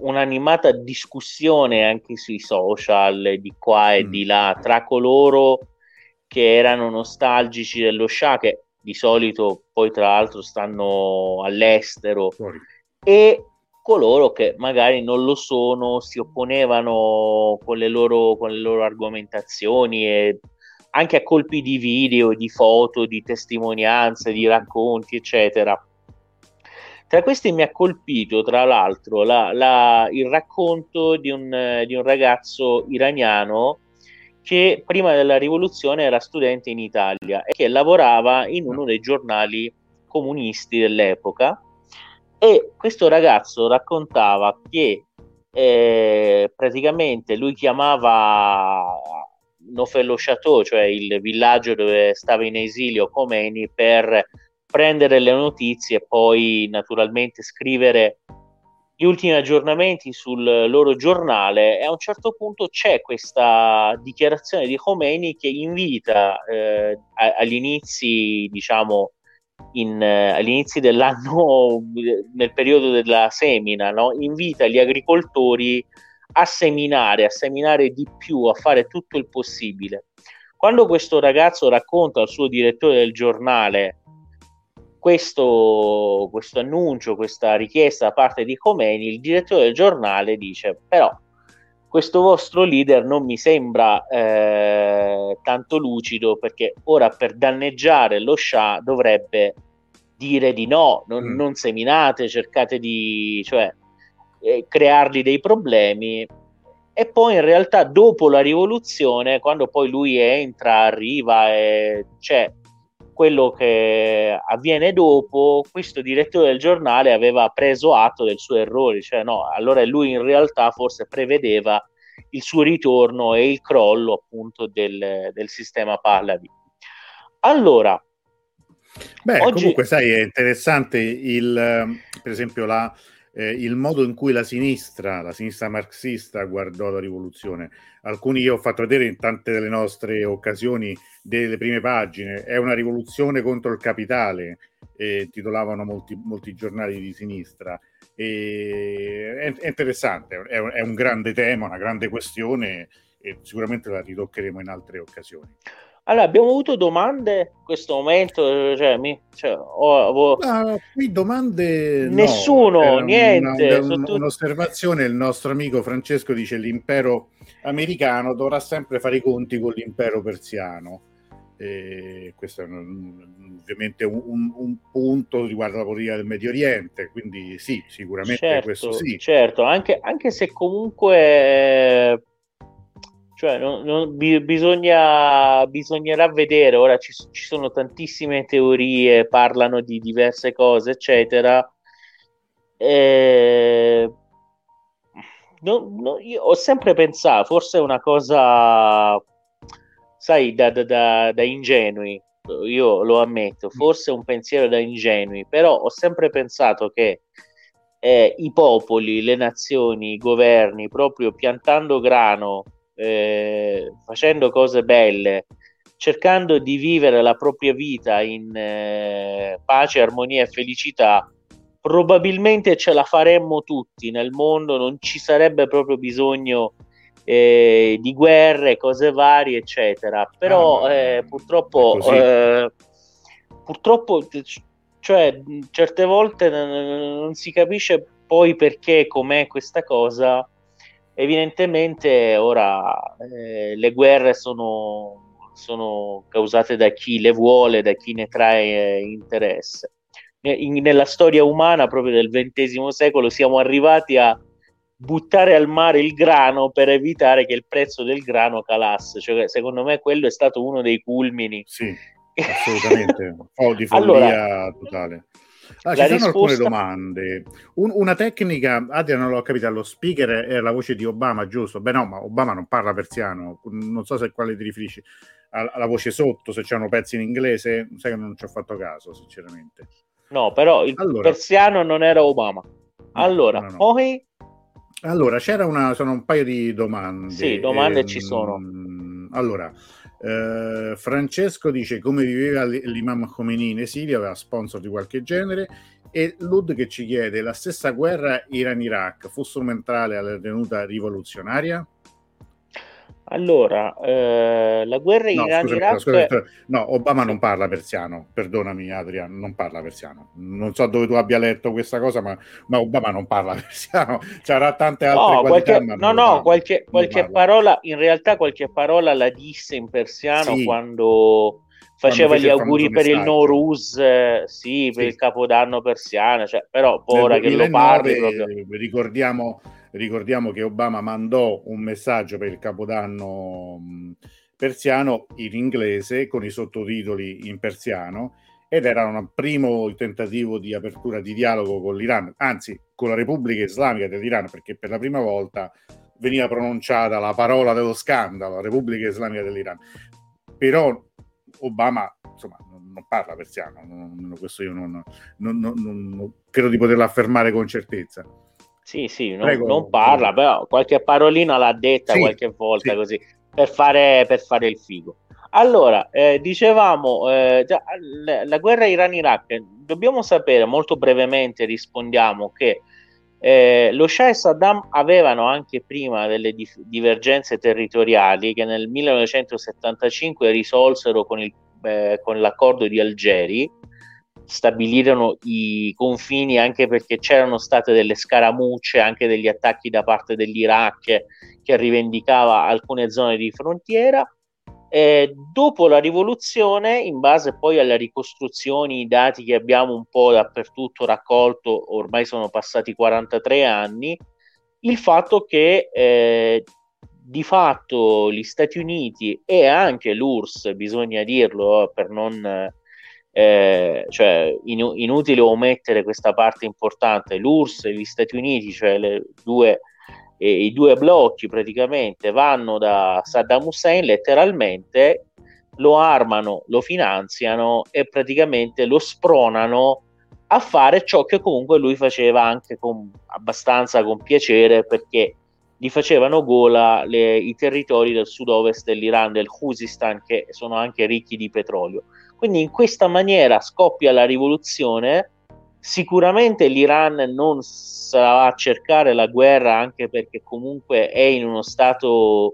un'animata discussione anche sui social di qua e mm. di là tra coloro che erano nostalgici dello Shah che di solito poi tra l'altro stanno all'estero Fuori. e coloro che magari non lo sono si opponevano con le loro, con le loro argomentazioni e anche a colpi di video, di foto, di testimonianze, di racconti eccetera tra questi mi ha colpito, tra l'altro, la, la, il racconto di un, di un, ragazzo iraniano che prima della rivoluzione era studente in Italia e che lavorava in uno dei giornali comunisti dell'epoca. E questo ragazzo raccontava che eh, praticamente lui chiamava Nofello Chateau, cioè il villaggio dove stava in esilio Khomeini, per prendere le notizie e poi naturalmente scrivere gli ultimi aggiornamenti sul loro giornale e a un certo punto c'è questa dichiarazione di Khomeini che invita eh, agli inizi, diciamo, in, eh, agli inizi dell'anno, nel periodo della semina, no? invita gli agricoltori a seminare, a seminare di più, a fare tutto il possibile. Quando questo ragazzo racconta al suo direttore del giornale questo, questo annuncio, questa richiesta da parte di Khomeini, il direttore del giornale dice però questo vostro leader non mi sembra eh, tanto lucido perché ora per danneggiare lo Shah dovrebbe dire di no, non, mm. non seminate, cercate di cioè, eh, creargli dei problemi e poi in realtà dopo la rivoluzione, quando poi lui entra, arriva e c'è quello che avviene dopo, questo direttore del giornale aveva preso atto del suo errore, cioè no, allora lui in realtà forse prevedeva il suo ritorno e il crollo appunto del, del sistema Pahlavi. Allora, Beh, oggi... comunque sai, è interessante il, per esempio la, eh, il modo in cui la sinistra, la sinistra marxista guardò la rivoluzione. Alcuni io ho fatto vedere in tante delle nostre occasioni delle prime pagine, è una rivoluzione contro il capitale, eh, titolavano molti, molti giornali di sinistra. E è, interessante, è, è, un grande tema, una grande questione e sicuramente la ritoccheremo in altre occasioni. Allora, abbiamo avuto domande in questo momento? Cioè, mi, cioè, ho, ho... Ah, qui domande Nessuno, no. niente. Una, un, un'osservazione, il nostro amico Francesco dice l'impero americano dovrà sempre fare i conti con l'impero persiano. E questo è un, ovviamente un, un, punto riguardo la politica del Medio Oriente, quindi sì, sicuramente certo, questo sì. Certo, anche, anche se comunque cioè, non, non, bisogna, bisognerà vedere, ora ci, ci, sono tantissime teorie, parlano di diverse cose, eccetera. Eh, no, no, io ho sempre pensato, forse è una cosa, sai, da, da, da, da ingenui, io lo ammetto, forse è un pensiero da ingenui, però ho sempre pensato che eh, i popoli, le nazioni, i governi, proprio piantando grano eh, facendo cose belle, cercando di vivere la propria vita in eh, pace, armonia e felicità, probabilmente ce la faremmo tutti nel mondo, non ci sarebbe proprio bisogno eh, di guerre, cose varie, eccetera. Però ah, eh, purtroppo, eh, purtroppo, cioè, certe volte non, non si capisce poi perché com'è questa cosa Evidentemente ora eh, le guerre sono, sono, causate da chi le vuole, da chi ne trae interesse. In, nella storia umana proprio del XX secolo siamo arrivati a buttare al mare il grano per evitare che il prezzo del grano calasse. Cioè, secondo me quello è stato uno dei culmini. Sì, assolutamente. oh, di follia allora, totale. Ah, ci sono risposta... alcune domande. Un, una tecnica, Adriano non l'ho capita, lo speaker è la voce di Obama, giusto? Beh no, ma Obama non parla persiano, non so se quale ti riferisci. Alla voce sotto, se c'erano pezzi in inglese, sai che non ci ho fatto caso, sinceramente. No, però il allora, persiano non era Obama. Allora, no, no. poi... Allora, c'era una, sono un paio di domande. Sì, domande ehm, ci sono. Allora, eh, Francesco dice come viveva l'imam Khomeini in esilio, aveva sponsor di qualche genere e Lud che ci chiede la stessa guerra Iran-Iraq fu strumentale alla tenuta rivoluzionaria? Allora, eh, la guerra no, Iran-Iraq... Scusami, scusami, no, Obama non parla persiano, perdonami Adrian, non parla persiano. Non so dove tu abbia letto questa cosa, ma, ma Obama non parla persiano. C'era tante altre no, qualche, No, no, qualche, qualche parola, in realtà qualche parola la disse in persiano sì. quando faceva gli auguri per il Norus, eh, sì, per sì. il capodanno persiano, cioè, però ora che lo parli proprio... Ricordiamo Ricordiamo che Obama mandò un messaggio per il capodanno persiano in inglese con i sottotitoli in persiano ed era un primo tentativo di apertura di dialogo con l'Iran, anzi con la Repubblica Islamica dell'Iran, perché per la prima volta veniva pronunciata la parola dello scandalo, Repubblica Islamica dell'Iran. Però Obama insomma, non parla persiano, non, questo io non, non, credo di poterlo affermare con certezza. Sì, sì, non, non parla, però qualche parolina l'ha detta sì, qualche volta sì. così, per fare, per fare, il figo. Allora, eh, dicevamo, eh, già, la, guerra Iran-Iraq, dobbiamo sapere molto brevemente, rispondiamo che eh, lo Shah e Saddam avevano anche prima delle di- divergenze territoriali che nel 1975 risolsero con, il, eh, con l'accordo di Algeri, stabilirono i confini anche perché c'erano state delle scaramucce, anche degli attacchi da parte dell'Iraq che rivendicava alcune zone di frontiera. Eh, dopo la rivoluzione, in base poi alle ricostruzioni, i dati che abbiamo un po' dappertutto raccolto, ormai sono passati 43 anni, il fatto che eh, di fatto gli Stati Uniti e anche l'URSS, bisogna dirlo per non eh, cioè in, inutile omettere questa parte importante, l'URSS e gli Stati Uniti, cioè due, eh, i due blocchi praticamente vanno da Saddam Hussein letteralmente, lo armano, lo finanziano e praticamente lo spronano a fare ciò che comunque lui faceva anche con, abbastanza con piacere perché gli facevano gola le, i territori del sud-ovest dell'Iran, del Khuzistan, che sono anche ricchi di petrolio. Quindi in questa maniera scoppia la rivoluzione. Sicuramente l'Iran non sarà a cercare la guerra anche perché comunque è in uno stato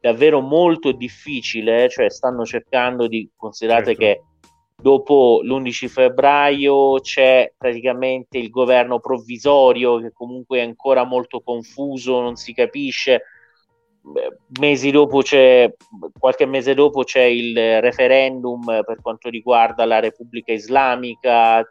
davvero molto difficile, cioè stanno cercando di, considerate Certo. che dopo l'11 febbraio c'è praticamente il governo provvisorio che comunque è ancora molto confuso, non si capisce. Mesi dopo c'è, qualche mese dopo c'è il referendum per quanto riguarda la Repubblica Islamica,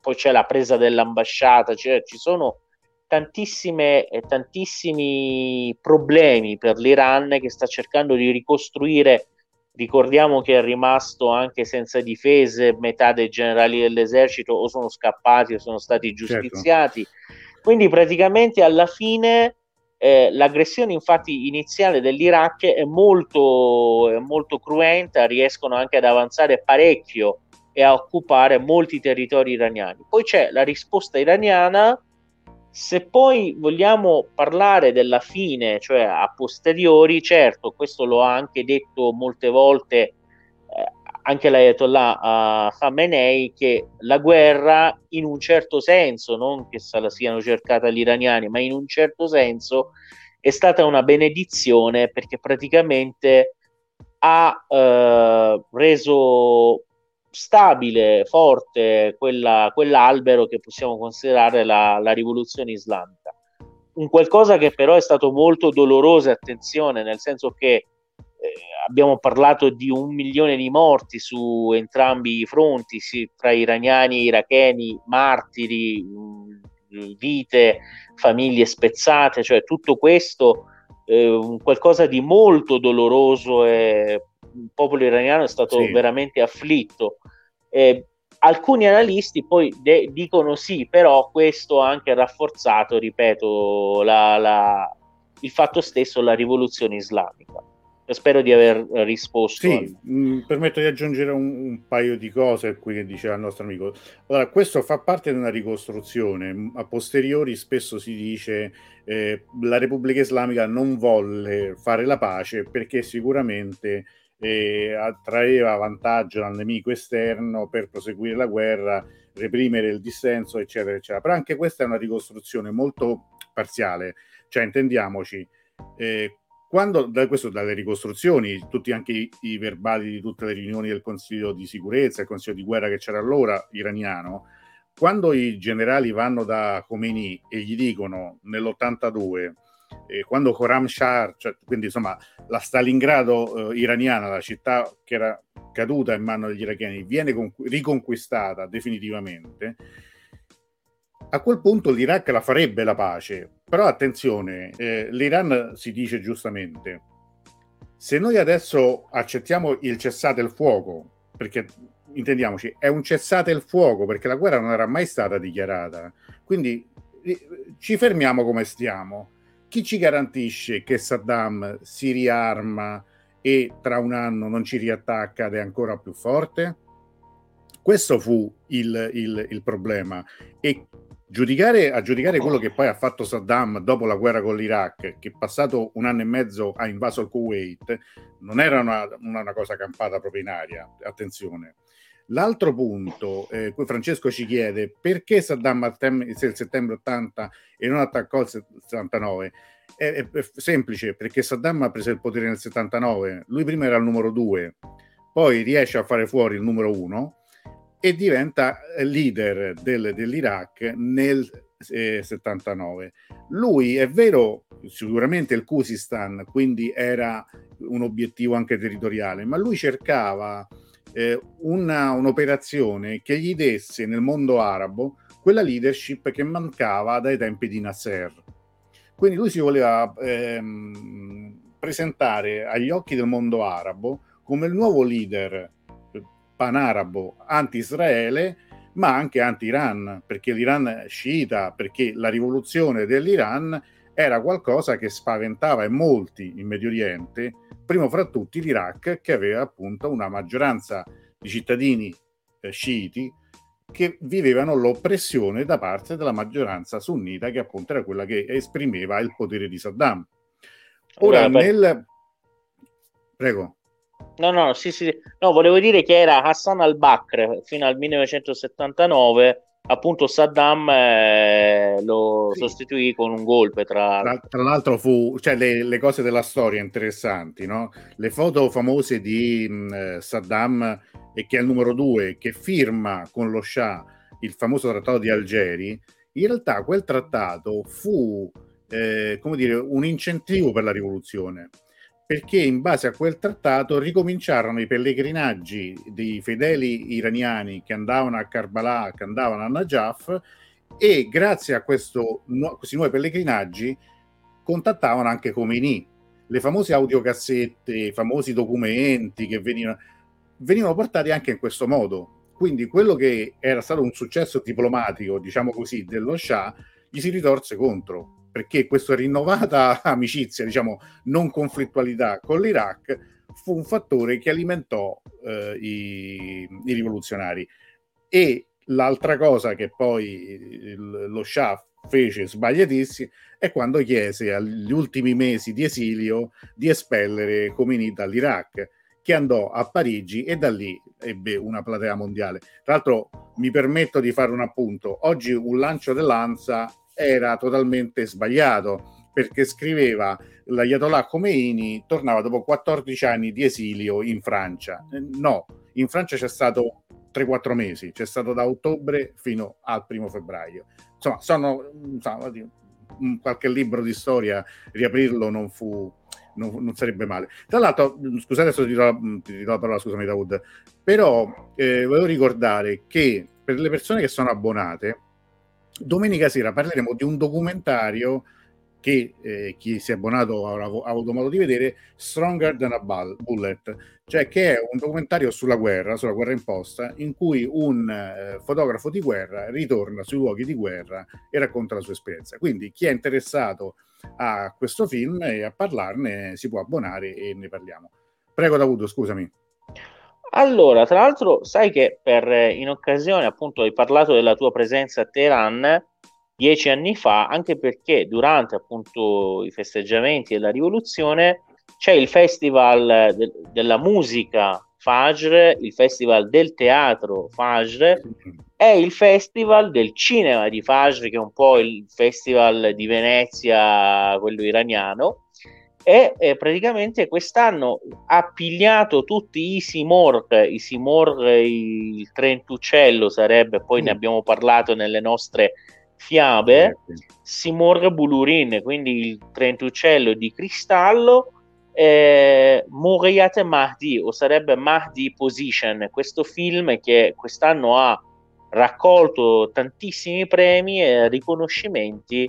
poi c'è la presa dell'ambasciata, cioè ci sono tantissime, tantissimi problemi per l'Iran che sta cercando di ricostruire. Ricordiamo che è rimasto anche senza difese, metà dei generali dell'esercito o sono scappati o sono stati giustiziati. Quindi praticamente alla fine eh, l'aggressione infatti iniziale dell'Iraq è molto, è molto cruenta, riescono anche ad avanzare parecchio e a occupare molti territori iraniani. Poi c'è la risposta iraniana se poi vogliamo parlare della fine, cioè a posteriori, certo, questo lo ha anche detto molte volte eh, anche l'Ayatollah uh, Khamenei, che la guerra in un certo senso, non che se la siano cercata gli iraniani, ma in un certo senso è stata una benedizione perché praticamente ha eh, reso stabile, forte quella, quell'albero che possiamo considerare la, la rivoluzione islamica. Un qualcosa che però è stato molto doloroso, attenzione, nel senso che abbiamo parlato di un milione di morti su entrambi i fronti, sì, tra iraniani e iracheni, martiri, mh, vite, famiglie spezzate, cioè tutto questo eh, qualcosa di molto doloroso e il popolo iraniano è stato Sì. veramente afflitto. Eh, alcuni analisti poi de- dicono sì, però questo ha anche rafforzato, ripeto, la- la- il fatto stesso, la rivoluzione islamica. Spero di aver risposto. Sì, mh, permetto di aggiungere un, un paio di cose a cui che diceva il nostro amico. Allora, questo fa parte di una ricostruzione. A posteriori spesso si dice eh, la Repubblica Islamica non volle fare la pace perché sicuramente eh, attraeva vantaggio dal nemico esterno per proseguire la guerra, reprimere il dissenso, eccetera, eccetera. Però anche questa è una ricostruzione molto parziale, cioè intendiamoci. eh, quando da questo dalle ricostruzioni, tutti anche i, i verbali di tutte le riunioni del Consiglio di sicurezza, il Consiglio di guerra che c'era allora iraniano, quando i generali vanno da Khomeini e gli dicono nell'82, eh, quando Khorram Shah, cioè, quindi insomma la Stalingrado eh, iraniana, la città che era caduta in mano degli iracheni, viene con- riconquistata definitivamente, a quel punto l'Iraq la farebbe la pace. Però attenzione, eh, l'Iran si dice giustamente, se noi adesso accettiamo il cessate il fuoco, perché intendiamoci, è un cessate il fuoco, perché la guerra non era mai stata dichiarata, quindi eh, ci fermiamo come stiamo. Chi ci garantisce che Saddam si riarma e tra un anno non ci riattacca ed è ancora più forte? Questo fu il, il- il problema. E giudicare, a giudicare quello che poi ha fatto Saddam dopo la guerra con l'Iraq, che passato un anno e mezzo ha invaso il Kuwait, non era una, una- una cosa campata proprio in aria. Attenzione. L'altro punto, eh, Francesco ci chiede perché Saddam tem- il settembre 80 e non attaccò il 79. È, è- è semplice, perché Saddam ha preso il potere nel 79, lui prima era il numero 2, poi riesce a fare fuori il numero 1 e diventa eh, leader del- dell'Iraq nel eh, 79. Lui è vero, sicuramente il Khuzistan, quindi era un obiettivo anche territoriale, ma lui cercava eh, una- un'operazione che gli desse nel mondo arabo quella leadership che mancava dai tempi di Nasser. Quindi lui si voleva ehm, presentare agli occhi del mondo arabo come il nuovo leader panarabo anti-Israele, ma anche anti-Iran, perché l'Iran sciita, perché la rivoluzione dell'Iran era qualcosa che spaventava e molti in Medio Oriente, primo fra tutti l'Iraq, che aveva appunto una maggioranza di cittadini eh, sciiti che vivevano l'oppressione da parte della maggioranza sunnita, che appunto era quella che esprimeva il potere di Saddam. Ora, Allora, nel... Prego. No, no, sì, sì. No, volevo dire che era Hassan al-Bakr fino al 1979 appunto Saddam eh, lo sì. sostituì con un golpe tra... tra, tra l'altro fu cioè le, le, cose della storia interessanti no? le foto famose di mh, mm, Saddam e che è il numero due che firma con lo Shah il famoso trattato di Algeri in realtà quel trattato fu eh, come dire un incentivo per la rivoluzione perché in base a quel trattato ricominciarono i pellegrinaggi dei fedeli iraniani che andavano a Karbala, che andavano a Najaf e grazie a questo, questi nuovi pellegrinaggi contattavano anche Khomeini. Le famose audiocassette, i famosi documenti che venivano, venivano portati anche in questo modo. Quindi quello che era stato un successo diplomatico, diciamo così, dello Shah, gli si ritorse contro perché questa rinnovata amicizia, diciamo non conflittualità con l'Iraq, fu un fattore che alimentò eh, i, i, rivoluzionari. E l'altra cosa che poi il, lo Shah fece sbagliatissimi è quando chiese agli ultimi mesi di esilio di espellere Khomeini dall'Iraq che andò a Parigi e da lì ebbe una platea mondiale. Tra l'altro mi permetto di fare un appunto, oggi un lancio dell'ANSA era totalmente sbagliato perché scriveva l'Ayatollah Khomeini tornava dopo 14 anni di esilio in Francia. Eh, no, in Francia c'è stato 3-4 mesi, c'è stato da ottobre fino al primo febbraio. Insomma, sono insomma, qualche libro di storia, riaprirlo non fu, non, non, sarebbe male. Tra l'altro, scusate adesso ti do, ti do la parola, scusami Dawood, però eh, volevo ricordare che per le persone che sono abbonate, domenica sera parleremo di un documentario che eh, chi si è abbonato avrà avuto modo di vedere, Stronger Than a Bullet, cioè che è un documentario sulla guerra, sulla guerra imposta, in cui un eh, fotografo di guerra ritorna sui luoghi di guerra e racconta la sua esperienza. Quindi chi è interessato a questo film e a parlarne si può abbonare e ne parliamo. Prego Davuto, scusami. Allora, tra l'altro, sai che per, in occasione, appunto, hai parlato della tua presenza a Teheran dieci anni fa, anche perché durante appunto i festeggiamenti della rivoluzione c'è il festival de- della musica Fajr, il festival del teatro Fajr e il festival del cinema di Fajr, che è un po' il festival di Venezia, quello iraniano e eh, praticamente quest'anno ha pigliato tutti i Simorg, i Simorg, il Trentucello sarebbe, poi mm. ne abbiamo parlato nelle nostre fiabe, Simorg Bulurin, quindi il Trentucello di cristallo, eh, Muriat Mahdi, o sarebbe Mahdi Position, questo film che quest'anno ha raccolto tantissimi premi e riconoscimenti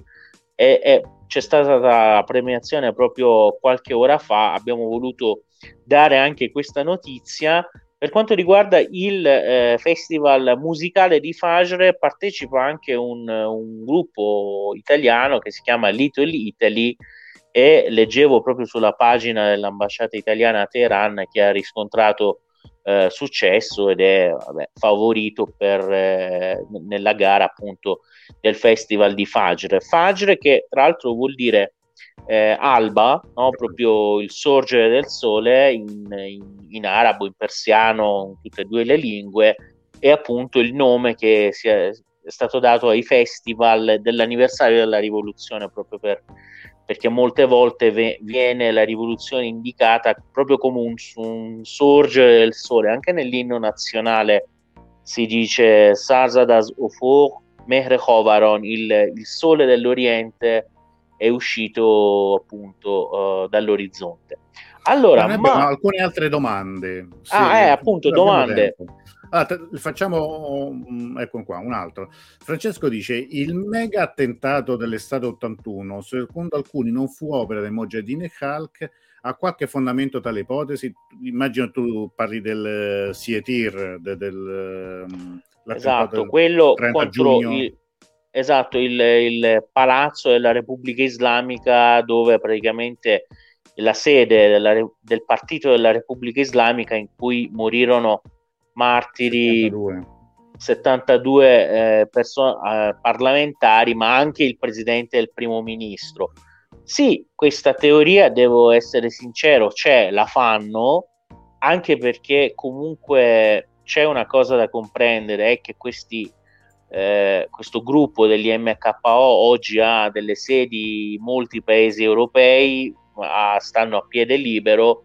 e, e c'è stata la premiazione proprio qualche ora fa, abbiamo voluto dare anche questa notizia. Per quanto riguarda il eh, festival musicale di Fajr, partecipa anche un, un, gruppo italiano che si chiama Little Italy e leggevo proprio sulla pagina dell'ambasciata italiana a Teheran che ha riscontrato eh, successo ed è vabbè, favorito per, eh, nella gara appunto del festival di Fajr. Fajr che tra l'altro vuol dire eh, alba, no? proprio il sorgere del sole in, in, in, arabo, in persiano, in tutte e due le lingue, è appunto il nome che è, è stato dato ai festival dell'anniversario della rivoluzione proprio per perché molte volte ve- viene la rivoluzione indicata proprio come un, un, sorgere del sole, anche nell'inno nazionale si dice Sarzadas Ofor Mehre Khovaron, il, il, sole dell'Oriente è uscito appunto uh, dall'orizzonte. Allora, ma... alcune altre domande. Ah, eh, appunto, domande. Tempo. Ah, facciamo, ecco qua, un altro. Francesco dice, il mega attentato dell'estate 81, secondo alcuni non fu opera del Mojahedin e Khalk, ha qualche fondamento tale ipotesi? Immagino tu parli del Sietir, del, del, mm, esatto, quello contro il, esatto, il, il palazzo della Repubblica Islamica dove praticamente la sede della, del partito della Repubblica Islamica in cui morirono martiri 72, 72 eh, perso- eh, parlamentari, ma anche il presidente e il primo ministro. Sì, questa teoria, devo essere sincero, c'è, la fanno, anche perché comunque c'è una cosa da comprendere, è che questi eh, questo gruppo degli MKO oggi ha delle sedi in molti paesi europei, a, stanno a piede libero,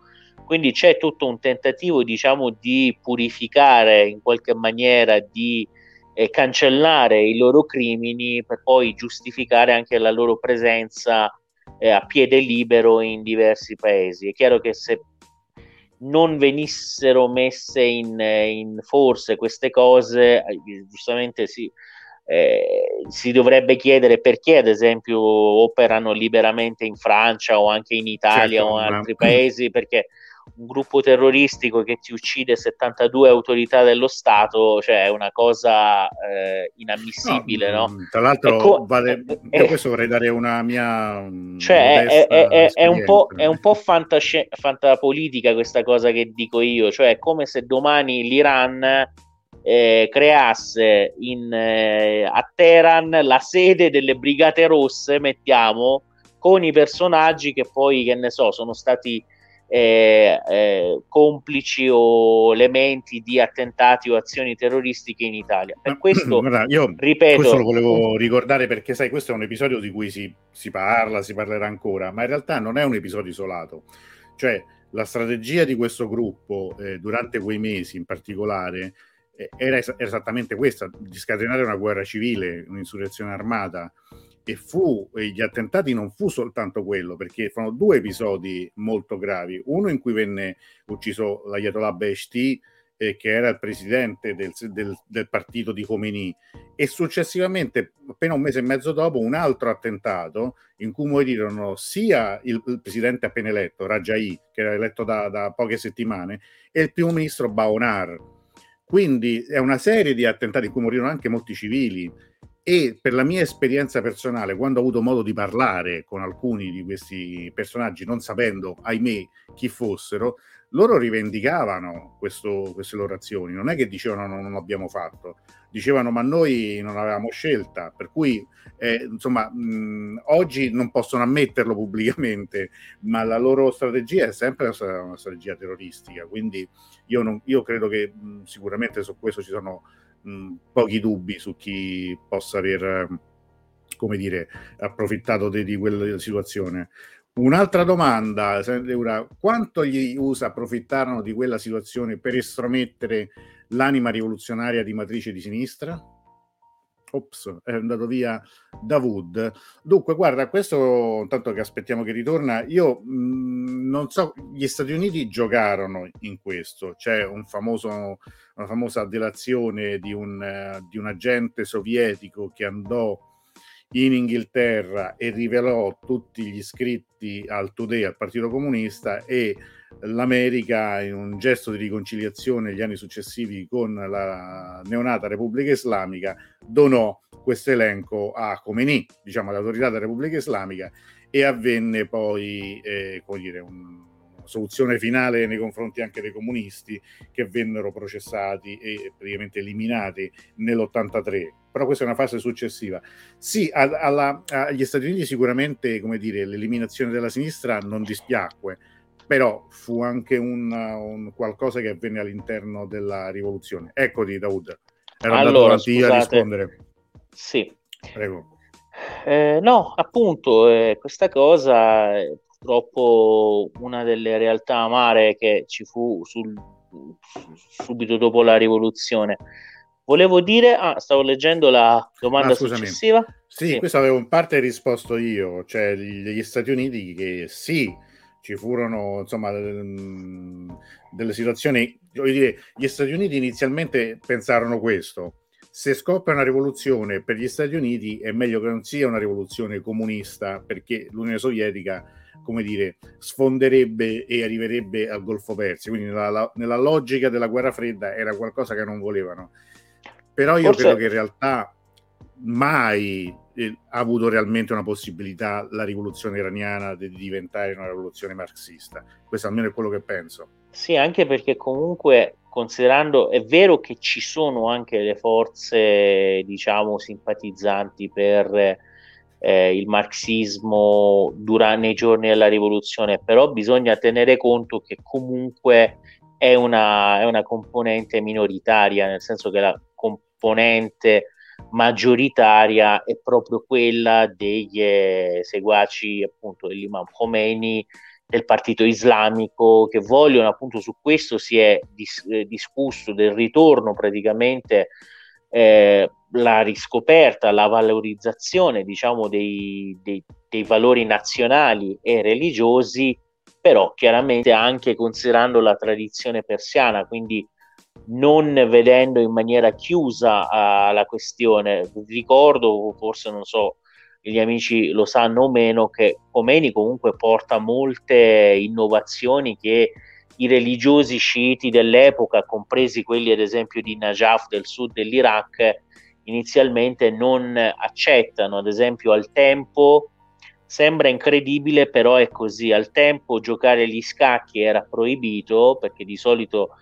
quindi c'è tutto un tentativo diciamo di purificare in qualche maniera, di eh, cancellare i loro crimini per poi giustificare anche la loro presenza eh, a piede libero in diversi paesi. È chiaro che se non venissero messe in, in forse queste cose, eh, giustamente si, eh, si dovrebbe chiedere perché ad esempio operano liberamente in Francia o anche in Italia certo, o in altri ma... paesi, perché un gruppo terroristico che ti uccide 72 autorità dello Stato, cioè è una cosa eh, inammissibile, no, no? Mm, tra l'altro, co- vale, eh, io questo vorrei dare una mia... Mm, cioè, è, è, è, un po', è un po' fantasci- fantapolitica questa cosa che dico io, cioè è come se domani l'Iran eh, creasse in, eh, a Teheran la sede delle Brigate Rosse, mettiamo, con i personaggi che poi, che ne so, sono stati eh, eh, complici o elementi di attentati o azioni terroristiche in Italia. Per questo, Guarda, io ripeto, questo lo volevo ricordare perché sai, questo è un episodio di cui si, si parla, si parlerà ancora, ma in realtà non è un episodio isolato. Cioè, la strategia di questo gruppo eh, durante quei mesi in particolare eh, era es- esattamente questa, di scatenare una guerra civile, un'insurrezione armata e fu, e gli attentati non fu soltanto quello, perché furono due episodi molto gravi. Uno in cui venne ucciso l'Ayatollah Beheshti, eh, che era il presidente del, del, del, partito di Khomeini, e successivamente, appena un mese e mezzo dopo, un altro attentato in cui morirono sia il, il presidente appena eletto, Rajai, che era eletto da, da poche settimane, e il primo ministro Baonar. Quindi è una serie di attentati in cui morirono anche molti civili e per la mia esperienza personale, quando ho avuto modo di parlare con alcuni di questi personaggi, non sapendo, ahimè, chi fossero, loro rivendicavano questo, queste loro azioni, non è che dicevano no, non l'abbiamo fatto, dicevano ma noi non avevamo scelta, per cui eh, insomma mh, oggi non possono ammetterlo pubblicamente, ma la loro strategia è sempre una strategia terroristica, quindi io, non, io credo che mh, sicuramente su questo ci sono mh, pochi dubbi su chi possa aver, come dire, approfittato di, di quella situazione. Un'altra domanda, quanto gli USA approfittarono di quella situazione per estromettere l'anima rivoluzionaria di matrice di sinistra? Ops, è andato via Davud. Dunque, guarda, questo intanto che aspettiamo che ritorna, io mh, non so, gli Stati Uniti giocarono in questo, c'è un famoso, una famosa delazione di un, uh, di un agente sovietico che andò in Inghilterra e rivelò tutti gli iscritti al Today, al Partito Comunista e l'America in un gesto di riconciliazione negli anni successivi con la neonata Repubblica Islamica donò questo elenco a Khomeini, diciamo all'autorità della Repubblica Islamica e avvenne poi eh, dire, un, una soluzione finale nei confronti anche dei comunisti che vennero processati e praticamente eliminati nell'83 però questa è una fase successiva. Sì, alla, agli Stati Uniti sicuramente, come dire, l'eliminazione della sinistra non dispiacque, però fu anche un, un qualcosa che avvenne all'interno della rivoluzione. Eccoti, Daud. Ero allora, andato a rispondere. Sì. Prego. Eh, no, appunto, eh, questa cosa è purtroppo una delle realtà amare che ci fu sul, subito dopo la rivoluzione. Volevo dire, ah, stavo leggendo la domanda ah, successiva. Sì, sì, questo avevo in parte risposto io, cioè gli Stati Uniti che sì, ci furono insomma delle situazioni, voglio dire, gli Stati Uniti inizialmente pensarono questo, se scoppia una rivoluzione per gli Stati Uniti è meglio che non sia una rivoluzione comunista perché l'Unione Sovietica, come dire, sfonderebbe e arriverebbe al Golfo Persio, quindi nella, nella logica della guerra fredda era qualcosa che non volevano. Però io Forse... credo che in realtà mai ha avuto realmente una possibilità la rivoluzione iraniana di diventare una rivoluzione marxista. Questo almeno è quello che penso. Sì, anche perché comunque considerando è vero che ci sono anche le forze, diciamo, simpatizzanti per eh, il marxismo durante nei giorni della rivoluzione, però bisogna tenere conto che comunque è una, è una componente minoritaria, nel senso che la componente maggioritaria è proprio quella degli eh, seguaci appunto dell'imam Khomeini del partito islamico che vogliono appunto su questo si è dis- eh, discusso del ritorno praticamente eh, la riscoperta, la valorizzazione diciamo dei, dei, dei valori nazionali e religiosi però chiaramente anche considerando la tradizione persiana quindi non vedendo in maniera chiusa uh, la questione ricordo forse non so gli amici lo sanno o meno, che Khomeini comunque porta molte innovazioni che i religiosi sciiti dell'epoca, compresi quelli ad esempio di Najaf del sud dell'Iraq, inizialmente non accettano. Ad esempio al tempo, sembra incredibile, però è così, al tempo giocare gli scacchi era proibito perché di solito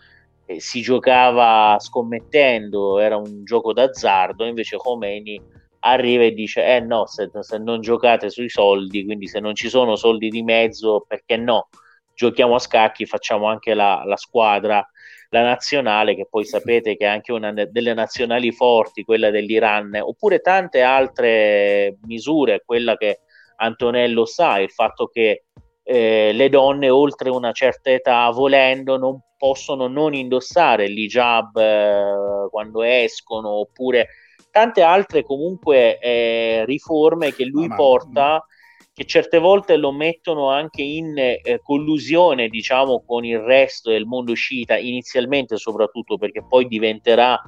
eh, si giocava scommettendo, era un gioco d'azzardo, invece Khomeini arriva e dice eh no se, se, non giocate sui soldi quindi se non ci sono soldi di mezzo perché no? Giochiamo a scacchi facciamo anche la, la squadra la nazionale che poi sapete che è anche una delle nazionali forti quella dell'Iran oppure tante altre misure quella che Antonello sa il fatto che eh, le donne oltre una certa età volendo non possono non indossare l'hijab eh, quando escono oppure tante altre comunque eh, riforme che lui ah, porta che certe volte lo mettono anche in eh, collusione diciamo con il resto del mondo sciita inizialmente soprattutto perché poi diventerà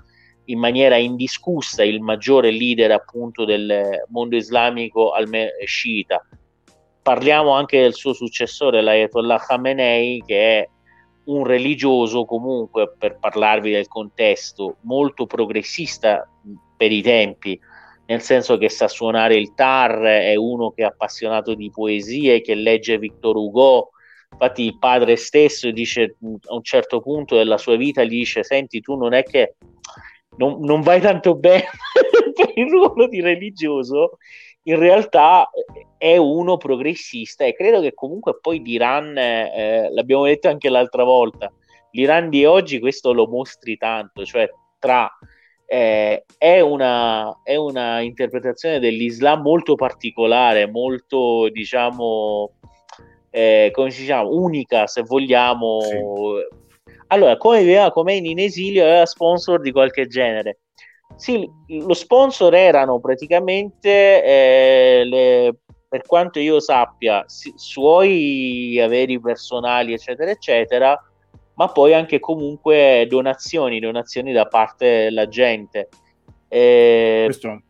in maniera indiscussa il maggiore leader appunto del mondo islamico al sciita. Parliamo anche del suo successore l'Ayatollah Khamenei che è un religioso comunque per parlarvi del contesto molto progressista per i tempi, nel senso che sa suonare il tar, è uno che è appassionato di poesie, che legge Victor Hugo. Infatti il padre stesso dice a un certo punto della sua vita, gli dice, senti, tu non è che non, non vai tanto bene per il ruolo di religioso, in realtà è uno progressista e credo che comunque poi l'Iran, eh, l'abbiamo detto anche l'altra volta, l'Iran di oggi questo lo mostri tanto, cioè tra eh, è, una, è una interpretazione dell'Islam molto particolare, molto diciamo, eh, come si chiama, unica se vogliamo. Sì. Allora, come aveva Khomeini in esilio, aveva sponsor di qualche genere. Sì, lo sponsor erano praticamente, eh, le, per quanto io sappia, si, suoi averi personali, eccetera, eccetera, ma poi anche comunque donazioni, donazioni da parte della gente. E... Questo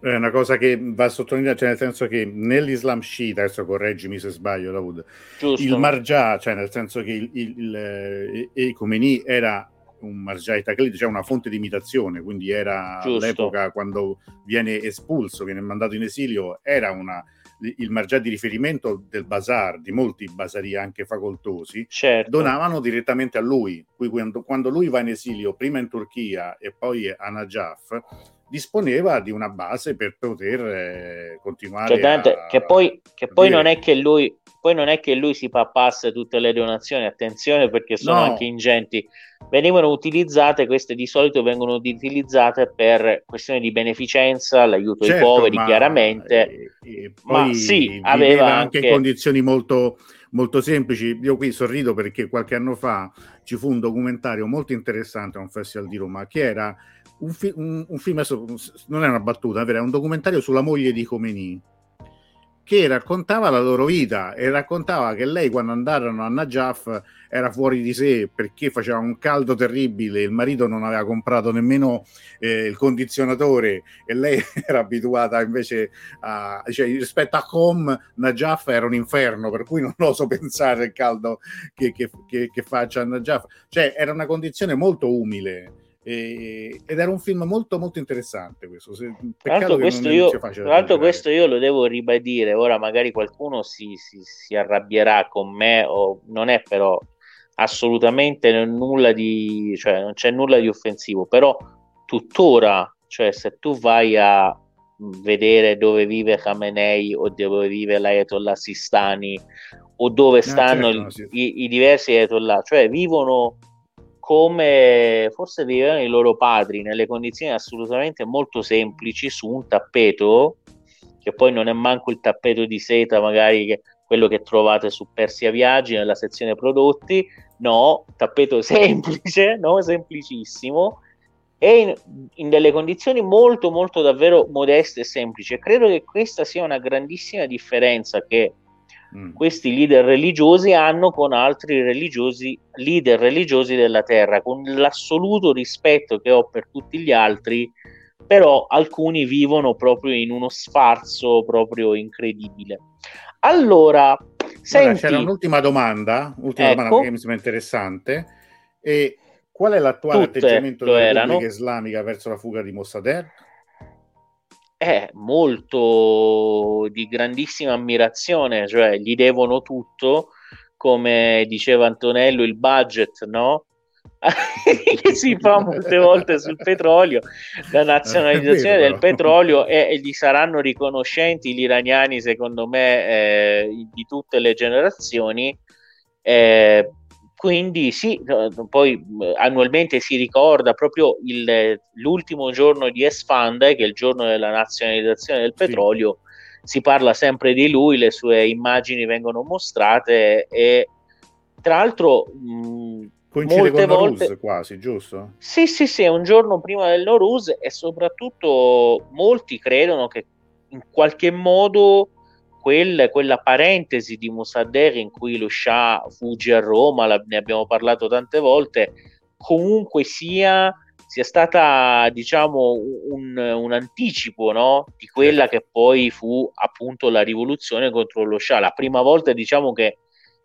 è una cosa che va sottolineata, cioè nel senso che nell'Islam sciita, adesso correggimi se sbaglio, Dawood, il Marja, cioè nel senso che il, il, il, il Khomeini era un Marjai Taqlid, cioè una fonte di imitazione, quindi era Giusto. all'epoca quando viene espulso, viene mandato in esilio, era una, il margià di riferimento del bazar, di molti basari anche facoltosi, certo. donavano direttamente a lui. Quando, quando, lui va in esilio, prima in Turchia e poi a Najaf, disponeva di una base per poter eh, continuare Certamente, a, che poi, che poi non è che lui poi non è che lui si pappasse tutte le donazioni, attenzione perché sono no. anche ingenti. Venivano utilizzate, queste di solito vengono utilizzate per questioni di beneficenza, l'aiuto certo, ai poveri, ma, chiaramente. E, e ma sì, aveva anche in condizioni molto, molto semplici. Io qui sorrido perché qualche anno fa ci fu un documentario molto interessante a un festival di Roma che era un, fi- un, un film, non è una battuta, è un documentario sulla moglie di Khomeini che raccontava la loro vita e raccontava che lei quando andarono a Najaf era fuori di sé perché faceva un caldo terribile, il marito non aveva comprato nemmeno eh, il condizionatore e lei era abituata invece a, cioè, rispetto a Com, Najaf era un inferno, per cui non oso pensare al caldo che, che, che, che faccia a Najaf, cioè era una condizione molto umile e, ed era un film molto molto interessante questo. Se, tra l'altro, questo io, tra l'altro questo io lo devo ribadire, ora magari qualcuno si, si, si, arrabbierà con me, o non è però assolutamente nulla di, cioè non c'è nulla di offensivo, però tuttora, cioè se tu vai a vedere dove vive Khamenei o dove vive l'Ayatollah Sistani o dove stanno no, certo, i, i, diversi Ayatollah, cioè vivono come forse vivevano i loro padri nelle condizioni assolutamente molto semplici su un tappeto che poi non è manco il tappeto di seta magari che, quello che trovate su Persia Viaggi nella sezione prodotti. No, tappeto semplice no, semplicissimo. E in, in, delle condizioni molto molto davvero modeste e semplici. Credo che questa sia una grandissima differenza che mm. questi leader religiosi hanno con altri religiosi leader religiosi della terra con l'assoluto rispetto che ho per tutti gli altri però alcuni vivono proprio in uno sfarzo proprio incredibile allora senti... c'era un'ultima domanda ultima ecco. domanda che mi sembra interessante e Qual è l'attuale atteggiamento della Repubblica. Islamica verso la fuga di Mossadegh? È molto di grandissima ammirazione, cioè gli devono tutto, come diceva Antonello, il budget, no? che si fa molte volte sul petrolio, la nazionalizzazione vero, del petrolio e, e, gli saranno riconoscenti gli iraniani, secondo me, eh, di tutte le generazioni. Eh, quindi sì, poi annualmente si ricorda proprio il, l'ultimo giorno di Esfand, che è il giorno della nazionalizzazione del petrolio, sì. si parla sempre di lui, le sue immagini vengono mostrate e tra l'altro mh, Coincide molte con volte... Noruz quasi, giusto? Sì, sì, sì, è un giorno prima del Noruz e soprattutto molti credono che in qualche modo quel, quella parentesi di Mossadegh in cui lo Shah fugge a Roma, la, ne abbiamo parlato tante volte, comunque sia, sia stata diciamo un, un anticipo no? di quella che poi fu appunto la rivoluzione contro lo Shah. La prima volta diciamo che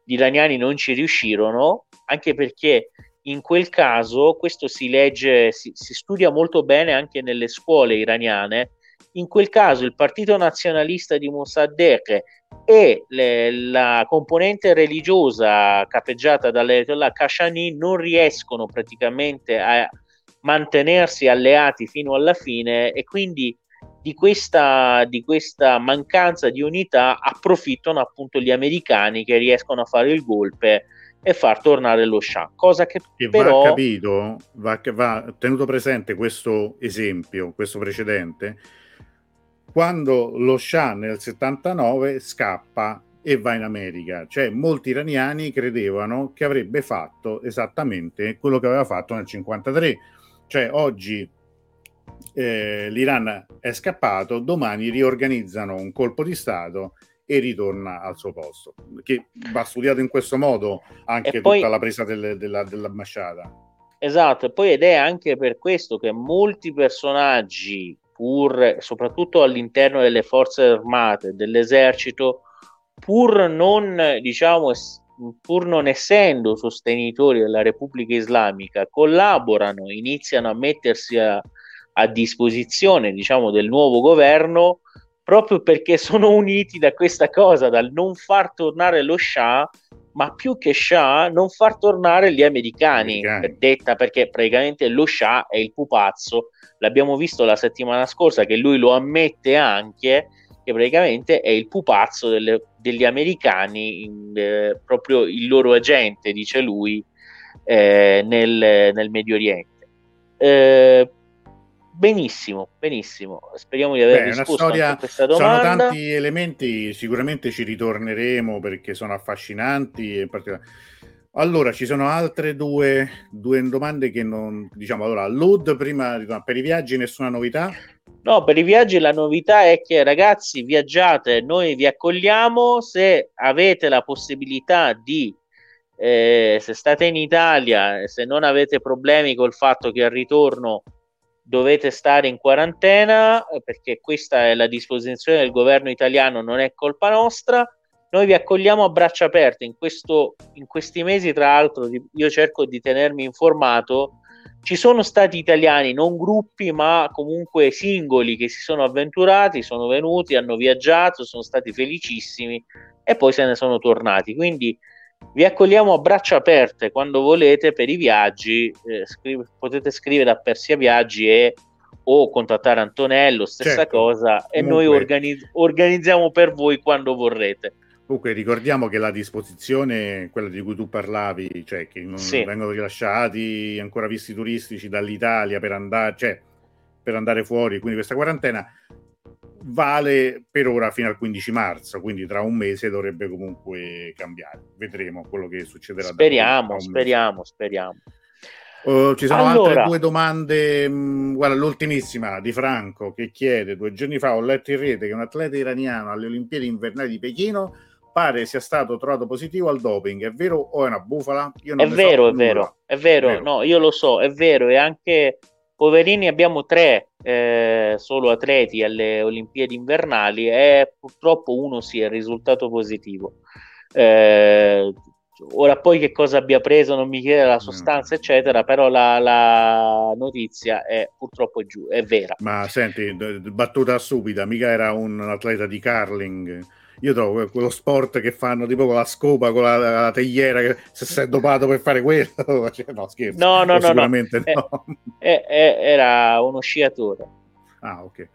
gli iraniani non ci riuscirono, anche perché in quel caso questo si legge, si, si studia molto bene anche nelle scuole iraniane, in quel caso il partito nazionalista di Mossadegh e le, la componente religiosa capeggiata dall'Ayatollah Khashani non riescono praticamente a mantenersi alleati fino alla fine e quindi di questa, di questa mancanza di unità approfittano appunto gli americani che riescono a fare il golpe e far tornare lo Shah, cosa che, che però... va capito, va, va tenuto presente questo esempio, questo precedente, quando lo Shah nel 79 scappa e va in America. Cioè, molti iraniani credevano che avrebbe fatto esattamente quello che aveva fatto nel 53. Cioè, oggi eh, l'Iran è scappato, domani riorganizzano un colpo di Stato e ritorna al suo posto. Che va studiato in questo modo anche poi, tutta la presa del, della, dell'ambasciata. Esatto, e poi ed è anche per questo che molti personaggi pur soprattutto all'interno delle forze armate, dell'esercito, pur non, diciamo, pur non essendo sostenitori della Repubblica Islamica, collaborano, iniziano a mettersi a, a disposizione, diciamo, del nuovo governo proprio perché sono uniti da questa cosa, dal non far tornare lo Shah, ma più che Shah, non far tornare gli americani, americani. detta perché praticamente lo Shah è il pupazzo l'abbiamo visto la settimana scorsa che lui lo ammette anche che praticamente è il pupazzo delle, degli americani, eh, proprio il loro agente, dice lui, eh, nel, nel, Medio Oriente. Eh, benissimo, benissimo. Speriamo di aver Beh, risposto storia, a questa domanda. Sono tanti elementi, sicuramente ci ritorneremo perché sono affascinanti. In particolare allora, ci sono altre due, due domande che non... Diciamo, allora, Lud, prima, per i viaggi nessuna novità? No, per i viaggi la novità è che ragazzi viaggiate, noi vi accogliamo, se avete la possibilità di, eh, se state in Italia, se non avete problemi col fatto che al ritorno dovete stare in quarantena, perché questa è la disposizione del governo italiano, non è colpa nostra, noi vi accogliamo a braccia aperte in, questo, in questi mesi, tra l'altro, io cerco di tenermi informato. Ci sono stati italiani, non gruppi, ma comunque singoli che si sono avventurati, sono venuti, hanno viaggiato, sono stati felicissimi e poi se ne sono tornati. Quindi vi accogliamo a braccia aperte quando volete per i viaggi. Eh, scrive, potete scrivere a Persia Viaggi e o contattare Antonello, stessa certo. cosa, e Comunque. noi organizz- organizziamo per voi quando vorrete. Comunque ricordiamo che la disposizione, quella di cui tu parlavi, cioè che non Sì. vengono rilasciati ancora visti turistici dall'Italia per andare, cioè, per andare fuori, quindi questa quarantena vale per ora fino al 15 marzo, quindi tra un mese dovrebbe comunque cambiare. Vedremo quello che succederà. Speriamo, speriamo, speriamo. Oh, ci sono Allora. altre due domande. mh, guarda, l'ultimissima di Franco che chiede: Due giorni fa ho letto in rete che un atleta iraniano alle Olimpiadi invernali di Pechino pare sia stato trovato positivo al doping. È vero o è una bufala? È vero, so è vero, è vero, Vero. no, io lo so, è vero, e anche poverini abbiamo tre eh, solo atleti alle Olimpiadi invernali e purtroppo uno sì è risultato positivo. Eh, ora poi che cosa abbia preso non mi chiede la sostanza eccetera, però la, la notizia è purtroppo giù, è vera. Ma senti, battuta subita, mica era un atleta di curling. Io trovo que- quello sport che fanno tipo con la scopa, con la, la tegliera, che se sei dopato per fare quello, cioè, no scherzo, No, no, no, no. sicuramente Eh, no. eh, eh, era uno sciatore. Ah, ok.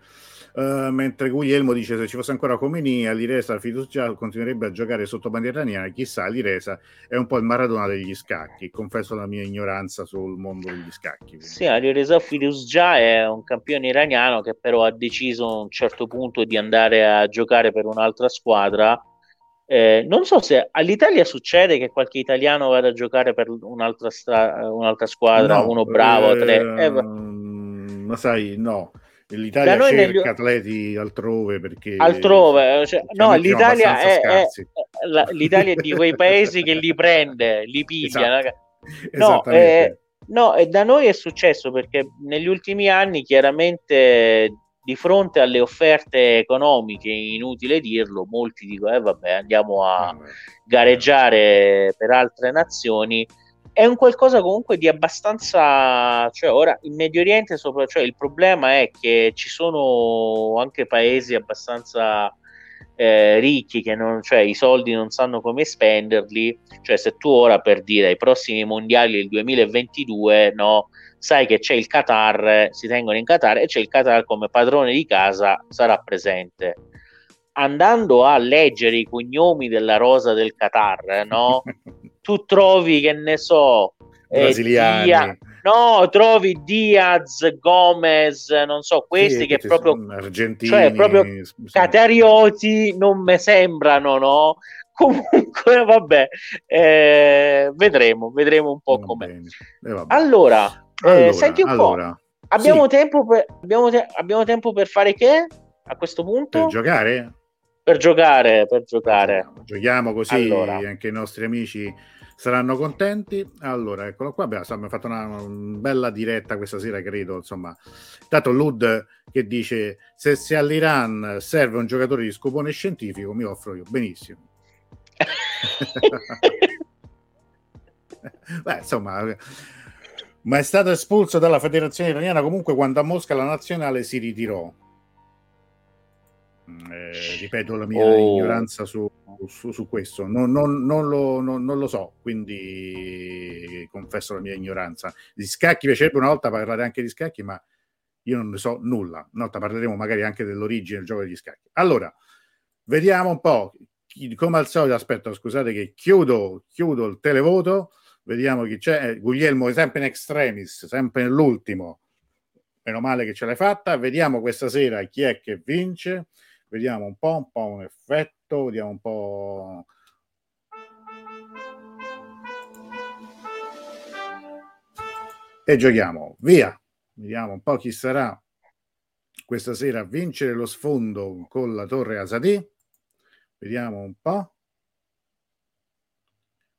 Eh, mentre Guglielmo dice se ci fosse ancora Comeni all'Iresa Fidus già continuerebbe a giocare sotto bandiera iraniana chissà l'Iresa è un po' il Maradona degli scacchi confesso la mia ignoranza sul mondo degli scacchi Sì, Alireza Fidus già è un campione iraniano che però ha deciso a un certo punto di andare a giocare per un'altra squadra. Eh, non so se all'Italia succede che qualche italiano vada a giocare per un'altra, stra- un'altra squadra, No, uno bravo, eh, tre. eh, va- ma sai no l'Italia Da noi cerca negli- atleti altrove perché altrove, cioè, no, l'Italia è, è- è- l'Italia è di quei paesi che li prende, li piglia. Esatto. No, eh, no, e da noi è successo perché negli ultimi anni chiaramente di fronte alle offerte economiche, inutile dirlo, molti dicono eh vabbè andiamo a gareggiare per altre nazioni. È un qualcosa comunque di abbastanza, cioè ora in Medio Oriente sopra, cioè il problema è che ci sono anche paesi abbastanza eh, ricchi che non, cioè i soldi non sanno come spenderli, cioè se tu ora per dire ai prossimi mondiali del 2022, no, sai che c'è il Qatar, si tengono in Qatar e c'è il Qatar come padrone di casa sarà presente. Andando a leggere i cognomi della rosa del Qatar, no? tu trovi che ne so, eh, Brasiliani. Dia- no, trovi Diaz, Gomez, non so, questi Sì, che proprio sono argentini cioè proprio s- s- catarioti non mi sembrano, no? Comunque, vabbè, eh, vedremo, vedremo un po' com'è. eh. Allora, eh, Allora, senti un allora, po', abbiamo, sì. tempo per, abbiamo, te- abbiamo tempo per fare che a questo punto? per giocare Per giocare, per giocare. giochiamo così Allora. anche i nostri amici saranno contenti. Allora, eccolo qua. Abbiamo, abbiamo fatto una, una bella diretta questa sera, credo. Insomma, dato Lud che dice: Se, se all'Iran serve un giocatore di scopone scientifico, mi offro io. Benissimo. Beh, insomma, ma è stato espulso dalla federazione iraniana comunque quando a Mosca la nazionale si ritirò. Mm, eh, ripeto la mia Oh. ignoranza su, su- su questo, non, non- non lo, non- lo so, quindi confesso la mia ignoranza. Di scacchi piacerebbe una volta parlare anche di scacchi, ma io non ne so nulla. Una volta parleremo magari anche dell'origine del gioco degli scacchi. Allora, vediamo un po'. Come al solito, aspetta, scusate che chiudo, chiudo il televoto, vediamo chi c'è. Eh, Guglielmo è sempre in extremis, sempre nell'ultimo. Meno male che ce l'hai fatta. Vediamo questa sera chi è che vince. Vediamo un po', un po' un effetto, vediamo un po'. E giochiamo, via. Vediamo un po' chi sarà questa sera a vincere lo sfondo con la torre Asadi. Vediamo un po'.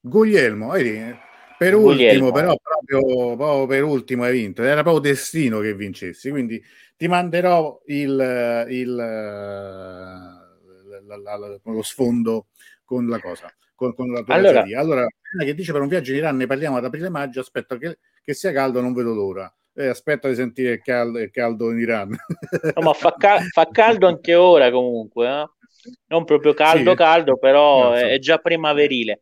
Guglielmo, vedi, per Guglielmo. ultimo, però proprio, proprio per ultimo hai vinto. Era proprio destino che vincessi. Quindi ti manderò il, il, la- la- lo sfondo con la cosa. Con, con la torre Allora- allora, che dice per un viaggio in Iran ne parliamo ad aprile-maggio. Aspetto che, che sia caldo, non vedo l'ora. Eh, aspetta di sentire il caldo, il caldo in Iran. No, ma fa, ca- fa caldo anche ora comunque, eh? non proprio caldo Sì. caldo, però No, è, è già primaverile.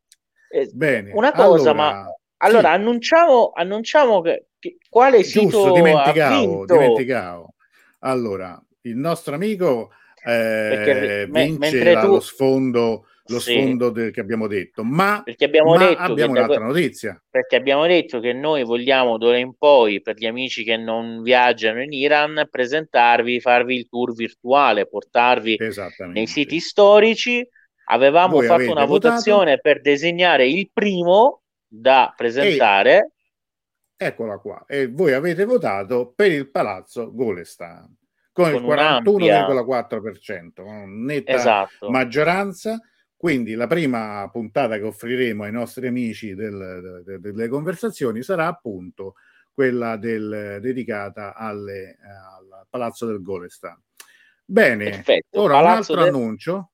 Eh, Bene. Una cosa, allora, ma allora annunciamo, annunciamo che, che- quale sito Giusto, ha dimenticavo, dimenticavo. Allora, il nostro amico eh, vince tu- lo sfondo lo Sì. sfondo de- che abbiamo detto, ma, Perché abbiamo ma detto abbiamo da un'altra que- notizia. perché abbiamo detto che noi vogliamo d'ora in poi, per gli amici che non viaggiano in Iran, presentarvi, farvi il tour virtuale, portarvi nei siti storici. Avevamo Voi fatto una votato. votazione per disegnare il primo da presentare. Eccola qua. E voi avete votato per il palazzo Golestan con, il Con un'ampia- 41,4%, una netta Esatto. maggioranza. Quindi la prima puntata che offriremo ai nostri amici del- de- de- delle conversazioni sarà appunto quella del- dedicata alle- al palazzo del Golestan. Bene, Perfetto. ora un Palazzo altro del- annuncio.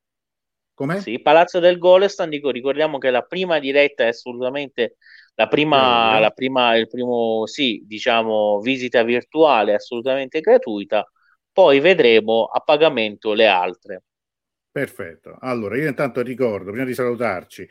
Come? Sì, Palazzo del Golestan, dico, ricordiamo che la prima diretta è assolutamente la prima, Gratuita. la prima, il primo, sì, diciamo, visita virtuale assolutamente gratuita, poi vedremo a pagamento le altre. Perfetto. Allora, io intanto ricordo, prima di salutarci,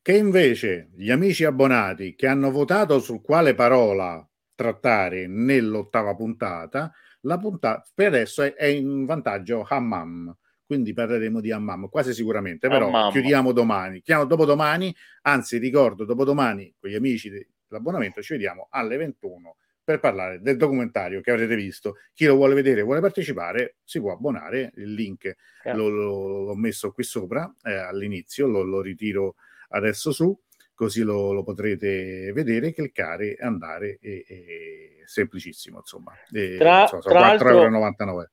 che invece gli amici abbonati che hanno votato su quale parola trattare nell'ottava puntata, la puntata per adesso è, è in vantaggio Hammam. Quindi parleremo di Hammam quasi sicuramente, però Hammam. chiudiamo domani. Chiamo dopodomani, anzi ricordo dopodomani con gli amici dell'abbonamento ci vediamo alle 21 per parlare del documentario che avrete visto. Chi lo vuole vedere, vuole partecipare, si può abbonare. Il link lo- lo- l'ho messo qui sopra eh, all'inizio, lo, lo ritiro adesso su, così lo, potrete vedere, cliccare, andare e, e- semplicissimo, insomma. E, Tra- insomma, sono tra l'altro- 4,99 euro.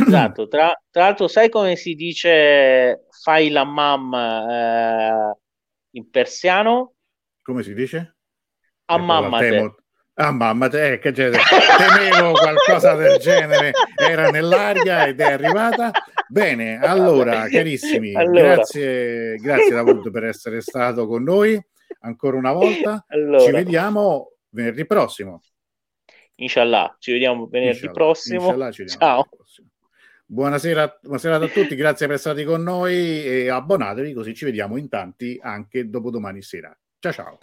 Esatto, tra, tra l'altro sai come si dice fai la mam eh, in persiano? Come si dice? Ammammate. Temo- Ah, mamma, te- eh, che c'è- temevo qualcosa del genere, era nell'aria ed è arrivata. Bene, allora, carissimi, Allora. grazie, grazie Davud per essere stato con noi ancora una volta. Allora. Ci vediamo venerdì prossimo. Inshallah, ci vediamo venerdì Inshallah, prossimo. inshallah ci vediamo Ciao. Buonasera, buonasera a tutti, grazie per essere stati con noi e abbonatevi così ci vediamo in tanti anche dopodomani sera. Ciao ciao.